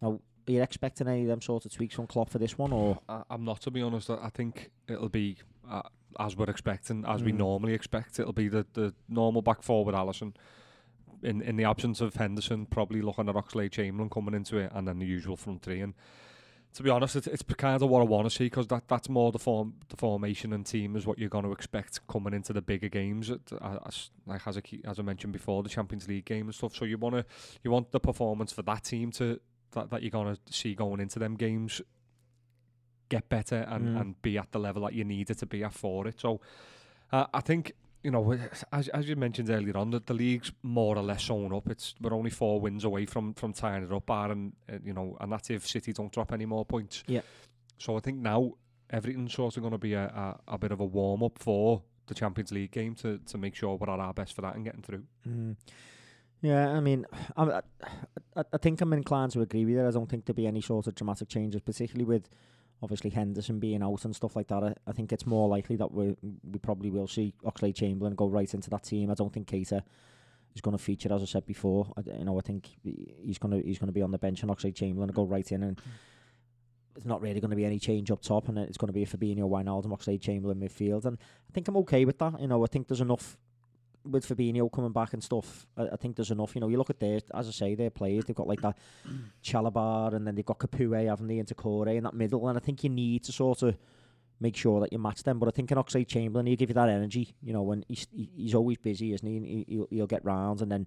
Now, are you expecting any of them sort of tweaks from Klopp for this one, or I, I'm not to be honest. I I think it'll be uh, as we're expecting, as we Mm. normally expect. It'll be the, the normal back forward Alisson. In in the absence of Henderson, probably looking at Oxlade Chamberlain coming into it, and then the usual front three. And to be honest, it's, it's kind of what I want to see because that, that's more the form, the formation and team is what you're going to expect coming into the bigger games. As, like as I, as I mentioned before, the Champions League game and stuff. So you want to you want the performance for that team to that, that you're going to see going into them games get better and, Mm. and be at the level that you need it to be at for it. So uh, I think you know as as you mentioned earlier on, that the league's more or less sewn up. It's we're only four wins away from from tying it up, and uh, you know, and that's if City don't drop any more points. Yeah. So I think now everything's sort of going to be a, a, a bit of a warm up for the Champions League game to to make sure we're at our best for that and getting through. Mm. Yeah, I mean, I, I, I- think I'm inclined to agree with you. I don't think there'll be any sort of dramatic changes, particularly with obviously Henderson being out and stuff like that. I, I think it's more likely that we we probably will see Oxley Chamberlain go right into that team. I don't think Keita is going to feature, as I said before. I, you know, I think he's going to he's going to be on the bench and Oxlade Chamberlain will go right in and. Mm. There's not really going to be any change up top, and it's going to be a Fabinho, Wijnaldum, Oxley Chamberlain midfield, and I think I'm okay with that. You know, I think there's enough with Fabinho coming back and stuff, I, I think there's enough. You know, you look at their, as I say, their players. They've got like that Chalobah, and then they've got Capoue, haven't they, into Corey in that middle. And I think you need to sort of make sure that you match them. But I think in Oxlade Chamberlain, he'll give you that energy. You know, when he's he's always busy, isn't he? And he he'll, he'll get rounds, and then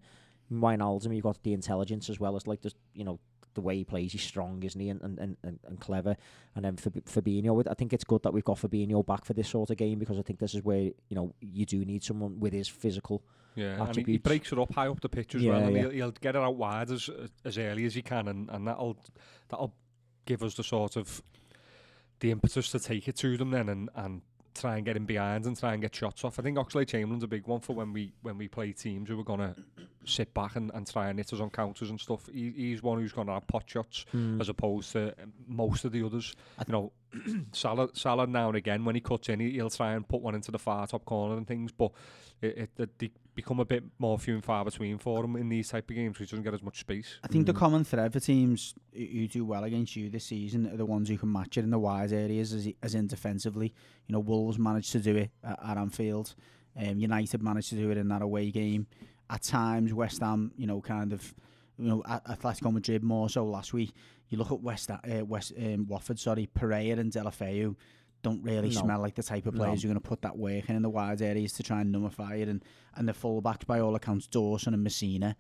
Wijnaldum, you've got the intelligence as well as like just you know the way he plays. He's strong, isn't he? And and, and, and, clever. And then Fab- Fabinho, I think it's good that we've got Fabinho back for this sort of game because I think this is where you know you do need someone with his physical. Yeah, and he, he breaks it up high up the pitch as Yeah, well, and yeah. he'll, he'll get it out wide as as early as he can, and, and that'll that'll give us the sort of the impetus to take it to them then, and, and try and get him behind and try and get shots off. I think Oxley Chamberlain's a big one for when we when we play teams who are gonna sit back and, and try and hit us on counters and stuff. He, he's one who's gonna have pot shots hmm. as opposed to most of the others. You know, Salah, Salah now and again when he cuts in, he, he'll try and put one into the far top corner and things. But it, it, the, the become a bit more few and far between for him in these type of games. He doesn't get as much space. I think the Mm. common thread for teams who who do well against you this season are the ones who can match it in the wide areas as, as in defensively. You know, Wolves managed to do it at, at Anfield. Um, United managed to do it in that away game. At times, West Ham, you know, kind of, you know, Atletico Madrid more so last week. You look at West, Ha- uh, West um, Watford, sorry, Pereyra and Deulofeu don't really No. smell like the type of No. players who are going to put that work in, in the wide areas to try and nullify it. And, and the fullbacks, by all accounts, Dawson and Masina,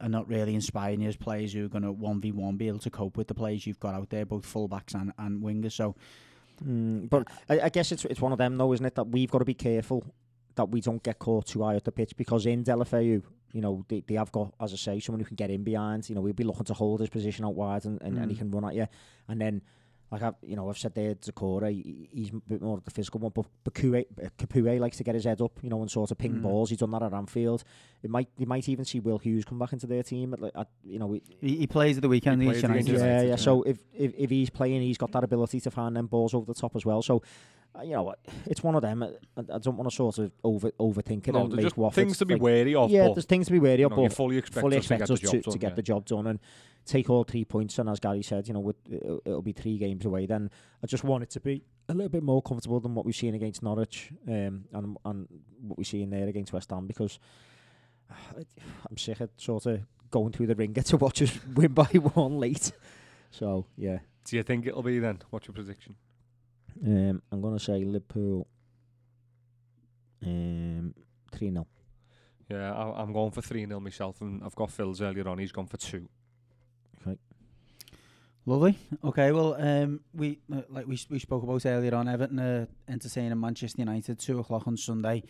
are not really inspiring you as players who are going to 1v1 be able to cope with the players you've got out there, both fullbacks and, and wingers. So, Mm, but I, I guess it's it's one of them though, isn't it? That we've got to be careful that we don't get caught too high at the pitch because in Deulofeu, you know, they, they have got, as I say, someone who can get in behind. You know, we'll be looking to hold his position out wide and, and, and he Mm. can run at you. And then, like I've, you know, I've said there, Zakora, he, he's a bit more of the physical one, but Bakue, Capoue likes to get his head up, you know, and sort of ping Mm. balls. He's done that at Anfield. It might, you might even see Will Hughes come back into their team. At, like, at, you know, it, he, he plays at the weekend He against plays against yeah, yeah. yeah. So if, if if he's playing, he's got that ability to find them balls over the top as well. So, Uh, you know, it's one of them. Uh, I, I don't want to sort of over overthink it No, and make just things to be like- wary of. Yeah, there's things to be wary you of, know, but fully expect fully us to expect get us the to, job to done, get yeah. the job done and take all three points. And as Gary said, you know, with, it'll, it'll be three games away. Then I just want it to be a little bit more comfortable than what we've seen against Norwich um, and and what we see in there against West Ham because I'm sick of sort of going through the ringer to watch us win by one late. So yeah, Do you think it'll be then? What's your prediction? Um, I'm gonna say Liverpool um, three 0 Yeah, I, I'm going for 3 0 myself, and I've got Phil's earlier on. He's gone for 2. Okay. Lovely. Okay, well, um, we uh, like we s- we spoke about earlier on Everton uh, entertaining Manchester United two o'clock on Sunday.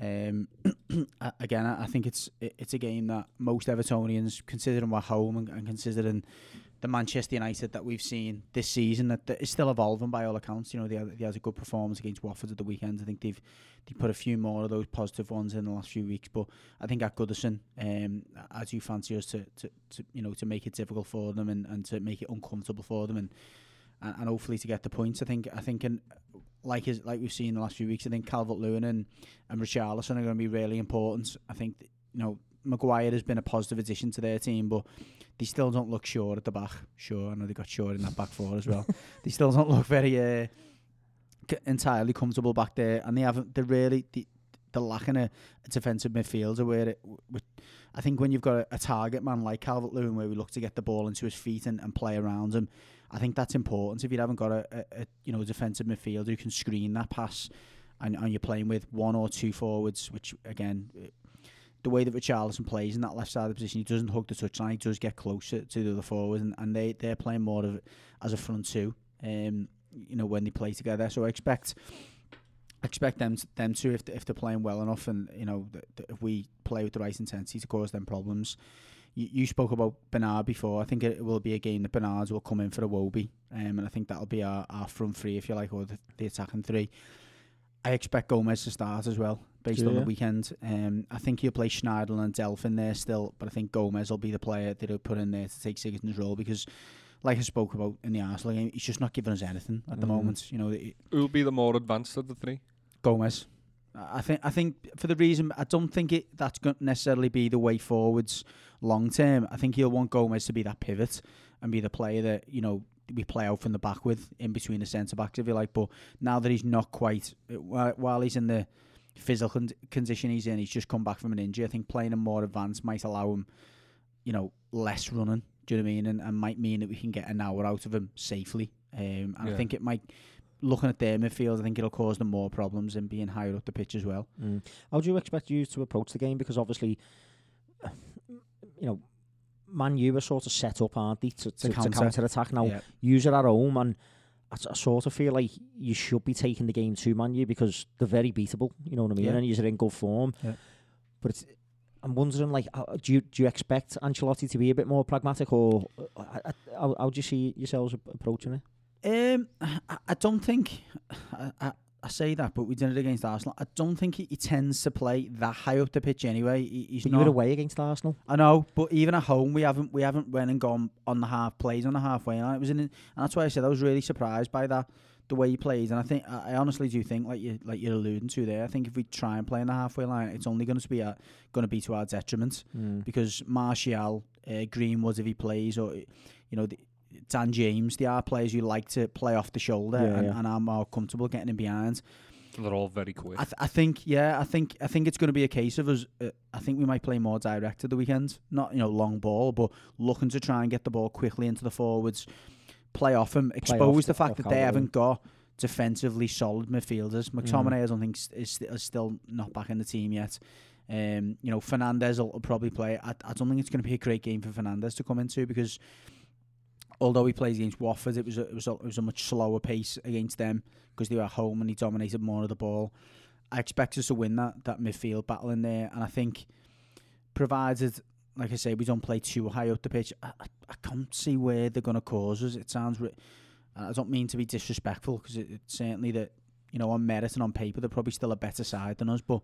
Um, again, I think it's it's a game that most Evertonians, considering we're home and, and considering the Manchester United that we've seen this season, that, that is still evolving by all accounts. You know, they had, they had a good performance against Watford at the weekend. I think they've they put a few more of those positive ones in the last few weeks. But I think at Goodison, um, I do fancy us to, to, to you know to make it difficult for them and, and to make it uncomfortable for them and, and and hopefully to get the points. I think I think in, like is like we've seen in the last few weeks, I think Calvert Lewin and and Richarlison are going to be really important. I think you know Maguire has been a positive addition to their team, but they still don't look sure at the back. Sure, I know they got sure in that back four as well. they still don't look very uh, c- entirely comfortable back there, and they haven't. They're really they, they're lacking a, a defensive midfielder where it. With, I think when you've got a, a target man like Calvert Lewin, where we look to get the ball into his feet and, and play around him, I think that's important. If you haven't got a, a, a you know defensive midfielder who can screen that pass, and, and you're playing with one or two forwards, which again. uh, The way that Richarlison plays in that left side of the position, he doesn't hug the touchline. He does get closer to the other forwards, and, and they they're playing more of as a front two. Um, you know when they play together. So I expect expect them to, them to if if they're playing well enough, and you know if we play with the right intensity to cause them problems. You, you spoke about Bernard before. I think it will be a game that Bernards will come in for Iwobi, um, and I think that'll be our, our front three, if you like, or the, the attacking three. I expect Gomez to start as well, based on the weekend. Um, I think he'll play Schneidel and Delph in there still, but I think Gomez will be the player that he'll put in there to take Sigurdsson's role because, like I spoke about in the Arsenal game, he's just not giving us anything at the Mm. moment. You know, it- Who'll be the more advanced of the three? Gomez. I think I think for the reason I don't think it that's going to necessarily be the way forwards long term. I think he'll want Gomez to be that pivot and be the player that you know we play out from the back with in between the centre backs if you like. But now that he's not quite while, while he's in the physical condition he's in, he's just come back from an injury. I think playing him more advanced might allow him, you know, less running. Do you know what I mean? And, and might mean that we can get an hour out of him safely. Um, and I think it might looking at their midfield, I think it'll cause them more problems than being higher up the pitch as well. Mm. How do you expect you to approach the game? Because obviously, you know, Man U are sort of set up, aren't they, to, to, to counter. counter attack. Now, yeah. use it at home, and I sort of feel like you should be taking the game to Man U because they're very beatable. You know what I mean? Yeah. And you're in good form. Yeah. But it's, I'm wondering, like, do you do you expect Ancelotti to be a bit more pragmatic, or uh, uh, how, how do you see yourselves approaching it? Um, I, I don't think I, I, I say that, but we did it against Arsenal. I don't think he, he tends to play that high up the pitch anyway. He, he's But not. you were away against Arsenal. I know, but even at home, we haven't we haven't went and gone on the half plays on the halfway line. It was in, and that's why I said I was really surprised by that the way he plays, and I think I honestly do think, like you like you're alluding to there, I think if we try and play in the halfway line, it's only going to be a, going to be to our detriment Mm. because Martial, uh, Greenwood, if he plays, or you know, the, Dan James, they are players you like to play off the shoulder Yeah, and, yeah. and are more comfortable getting in behind. They're all very quick. I, th- I think, yeah, I think, I think it's going to be a case of us. Uh, I think we might play more direct at the weekend, not you know long ball, but looking to try and get the ball quickly into the forwards, play off them, expose off the the- fact that they haven't got defensively solid midfielders. Mm. McTominay, I don't think is, st- is still not back in the team yet. Um, you know, Fernandes will, will probably play. I, I don't think it's going to be a great game for Fernandes to come into because although he plays against Watford, it was a, it was a, it was a much slower pace against them because they were at home and he dominated more of the ball. I expect us to win that that midfield battle in there, and I think provided, like I say, we don't play too high up the pitch, I, I, I can't see where they're going to cause us. It sounds. Ri- I don't mean to be disrespectful because it, it's certainly that you know on merit and on paper they're probably still a better side than us, but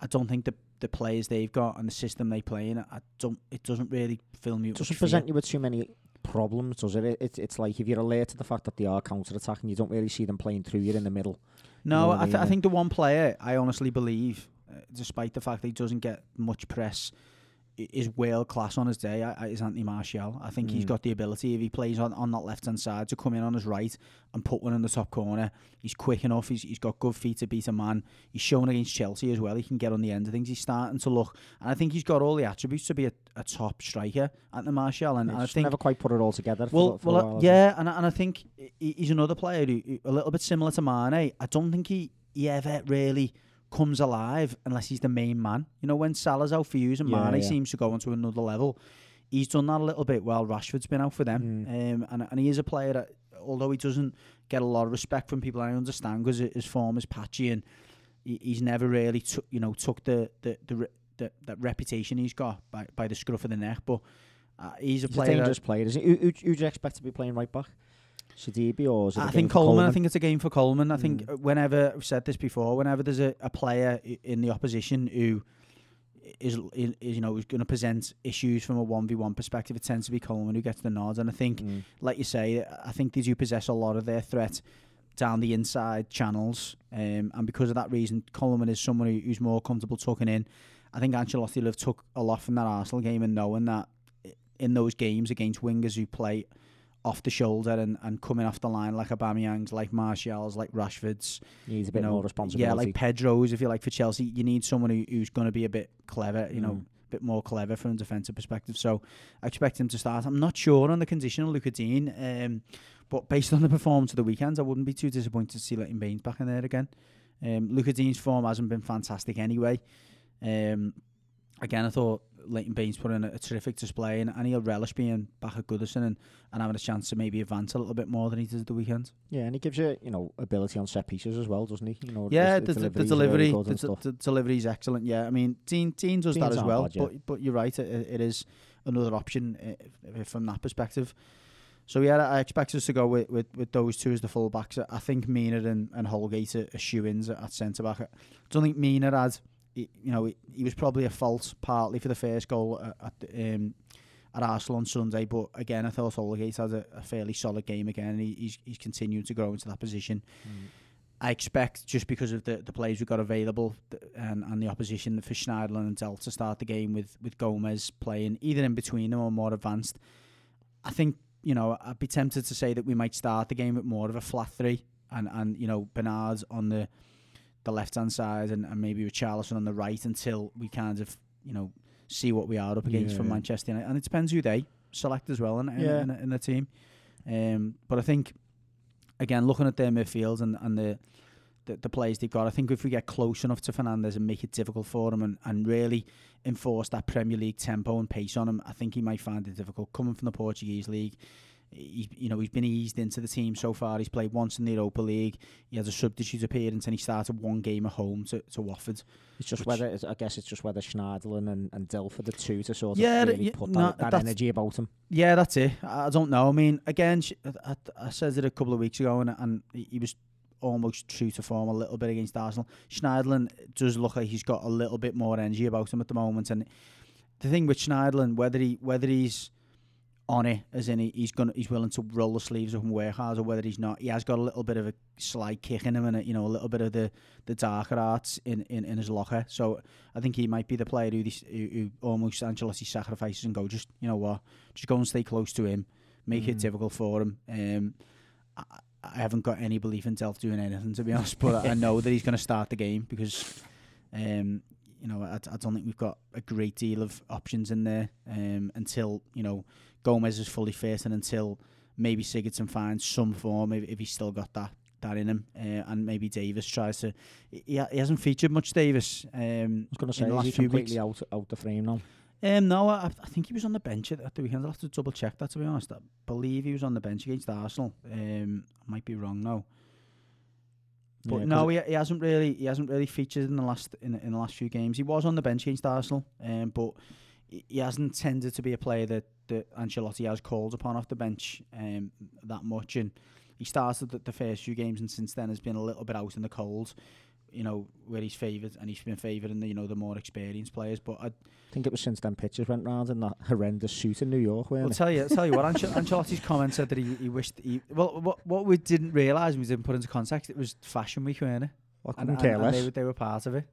I don't think the the players they've got and the system they play in, I don't. It doesn't really fill me. Doesn't fear. present you with too many problems, does it? it? It's it's like if you're alert to the fact that they are counter attacking, you don't really see them playing through You're in the middle. No, know what I I, mean, I think the one player I honestly believe, uh, despite the fact that he doesn't get much press, is world class on his day. Is Anthony Martial. I think he's got the ability if he plays on, on that left hand side to come in on his right and put one in the top corner. He's quick enough. He's he's got good feet to beat a man. He's shown against Chelsea as well. He can get on the end of things. He's starting to look, and I think he's got all the attributes to be a, a top striker. Anthony Martial, and, and I think never quite put it all together. Well, the- for well, uh, while, yeah, and I- and I think he's another player who, who- a little bit similar to Mane. I don't think he, he ever really comes alive unless he's the main man. You know, when Salah's out for use and Yeah, Mane yeah. seems to go onto another level, he's done that a little bit while Rashford's been out for them. Mm. Um, and and he is a player that, although he doesn't get a lot of respect from people, I understand because his form is patchy and he, he's never really took you know took the the the. the, that reputation he's got by, by the scruff of the neck, but uh, he's a He's a player. that- dangerous player, isn't he? Who, who, who do you expect to be playing right back? Sidibe or is it I think for Coleman, I think it's a game for Coleman. I think Mm. uh, whenever I've said this before, whenever there's a, a player in the opposition who is, is, is you know is going to present issues from a one v one perspective, it tends to be Coleman who gets the nod. And I think, Mm. like you say, I think they do possess a lot of their threat down the inside channels, um, and because of that reason, Coleman is someone who, who's more comfortable tucking in. I think Ancelotti will have took a lot from that Arsenal game and knowing that in those games against wingers who play off the shoulder and, and coming off the line like Aubameyang's, like Martial's, like Rashford's, He needs a you bit know, more responsibility. yeah, like Pedro's, if you like for Chelsea, you need someone who, who's going to be a bit clever, you know, Mm. a bit more clever from a defensive perspective. So I expect him to start. I'm not sure on the condition of Lucas Digne, um, but based on the performance of the weekend, I wouldn't be too disappointed to see Leighton Baines back in there again. Um, Lucas Digne's form hasn't been fantastic anyway. Um, again, I thought Leighton Baines put in a, a terrific display, and, and he'll relish being back at Goodison and, and having a chance to maybe advance a little bit more than he did at the weekend. yeah, and he gives you, you know, ability on set pieces as well, doesn't he? You know, Yeah, the, the, the delivery, the, the, delivery is excellent. Yeah, I mean, Digne Digne does that as well, bad, yeah. but but you're right, it, it is another option uh, from that perspective. So yeah, I expect us to go with, with, with those two as the fullbacks. I think Mina and, and Holgate are, are shoe-ins at, at centre back. I don't think Mina had, he, you know, he, he was probably a fault partly for the first goal at, at um, at Arsenal on Sunday, but again, I thought Holgate had a, a fairly solid game again. And he, he's he's continued to grow into that position. Mm. I expect just because of the, the players we've got available and, and the opposition for Schneiderlin and Delph to start the game with, with Gomez playing either in between them or more advanced. I think, you know, I'd be tempted to say that we might start the game with more of a flat three and, and you know, Bernard on the the left hand side and, and maybe with Charleston on the right until we kind of, you know, see what we are up against Yeah, from yeah. Manchester United. And it depends who they select as well in, in, Yeah. in, in the team. Um, but I think, again, looking at their midfield and, and the, the the players they've got, I think if we get close enough to Fernandes and make it difficult for him and, and really enforce that Premier League tempo and pace on him, I think he might find it difficult. Coming from the Portuguese league, he, you know, he's been eased into the team so far. He's played once in the Europa League. He has a substitute appearance and he started one game at home to, to Watford. It's just whether it's, I guess it's just whether Schneiderlin and, and Delph are the two to sort of Yeah, really yeah, put no, that, that energy about him. Yeah, that's it. I don't know. I mean, again, I, I, said it a couple of weeks ago, and, and he he was almost true to form a little bit against Arsenal. Schneiderlin does look like he's got a little bit more energy about him at the moment, and the thing with Schneiderlin, whether he whether he's on it, as in he, he's gonna he's willing to roll the sleeves up and work hard, or whether he's not. He has got a little bit of a sly kick in him, and a, you know a little bit of the, the darker arts in, in, in his locker. So I think he might be the player who, this, who, who almost Ancelotti sacrifices and go just you know what, just go and stay close to him, make it Mm. difficult for him. Um, I, I haven't got any belief in Delph doing anything to be honest, but I know that he's going to start the game because um, you know, I, I don't think we've got a great deal of options in there um, until you know Gomez is fully fit and until maybe Sigurdsson finds some form if, if he's still got that that in him, uh, and maybe Davis tries to. He, he hasn't featured much Davis. Um, I was going to say, in the is last he few weeks. completely out, out the frame now? Um, no, I, I think he was on the bench at, at the weekend. I'll have to double check that to be honest. I believe he was on the bench against Arsenal. Um, I might be wrong now. But Yeah, no, he, he hasn't really he hasn't really featured in the last in, the- in the last few games. He was on the bench against Arsenal, um, but he, he hasn't tended to be a player that, that Ancelotti has called upon off the bench um, that much. And he started the, the first few games, and since then has been a little bit out in the cold. You know where he's favoured, and he's been favouring the you know the more experienced players. But I, I think it was since then pictures went round in that horrendous suit in New York, I'll tell you, I'll tell you what. Anche- Ancelotti's comment said that he, he wished he well. What what we didn't realise, we didn't put into context, it was Fashion Week, weren't it? I And, couldn't and, care and they were they were part of it.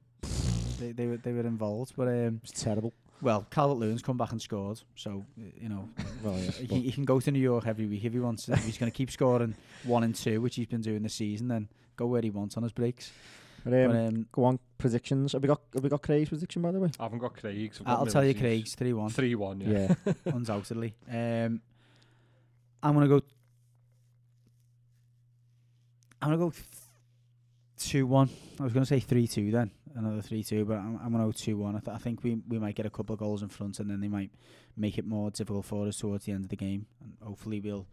they they were they were involved, but um, It was terrible. well, Calvert Lewin's come back and scored, so you know Well, he, he can go to New York every week if he wants. If he's going to keep scoring one and two, which he's been doing this season, then go where he wants on his breaks. But, um, but um, go on, predictions. Have we got have we got Craig's prediction by the way? I haven't got Craig's. I've got I'll tell you, Craig's three one. 3 1, yeah. Yeah. undoubtedly. Um, I'm gonna go. I'm gonna go two one. I was gonna say three two then, another three two, but I'm, I'm gonna go two one. I, th- I think we we might get a couple of goals in front, and then they might make it more difficult for us towards the end of the game, and hopefully we'll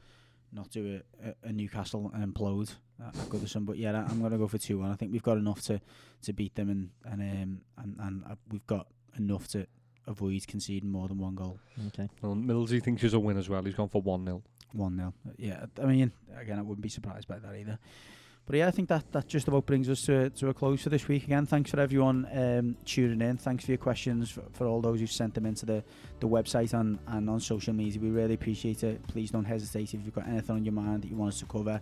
not do a, a, a Newcastle and implode at at Goodison. But yeah, I- I'm gonna go for two one. I think we've got enough to, to beat them, and and um and and uh, we've got enough to avoid conceding more than one goal. Okay. Well, Millsy thinks he's a win as well. He's gone for 1 0. One 0 Yeah, I mean, again, I wouldn't be surprised by that either. But yeah, I think that that just about brings us to to a close for this week. Again, thanks for everyone um, tuning in. Thanks for your questions for, for all those who've sent them into the the website and and on social media. We really appreciate it. Please don't hesitate if you've got anything on your mind that you want us to cover.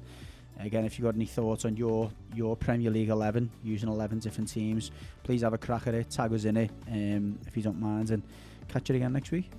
Again, if you've got any thoughts on your your Premier League 11 using 11 different teams, please have a crack at it. Tag us in it um, if you don't mind, and catch you again next week.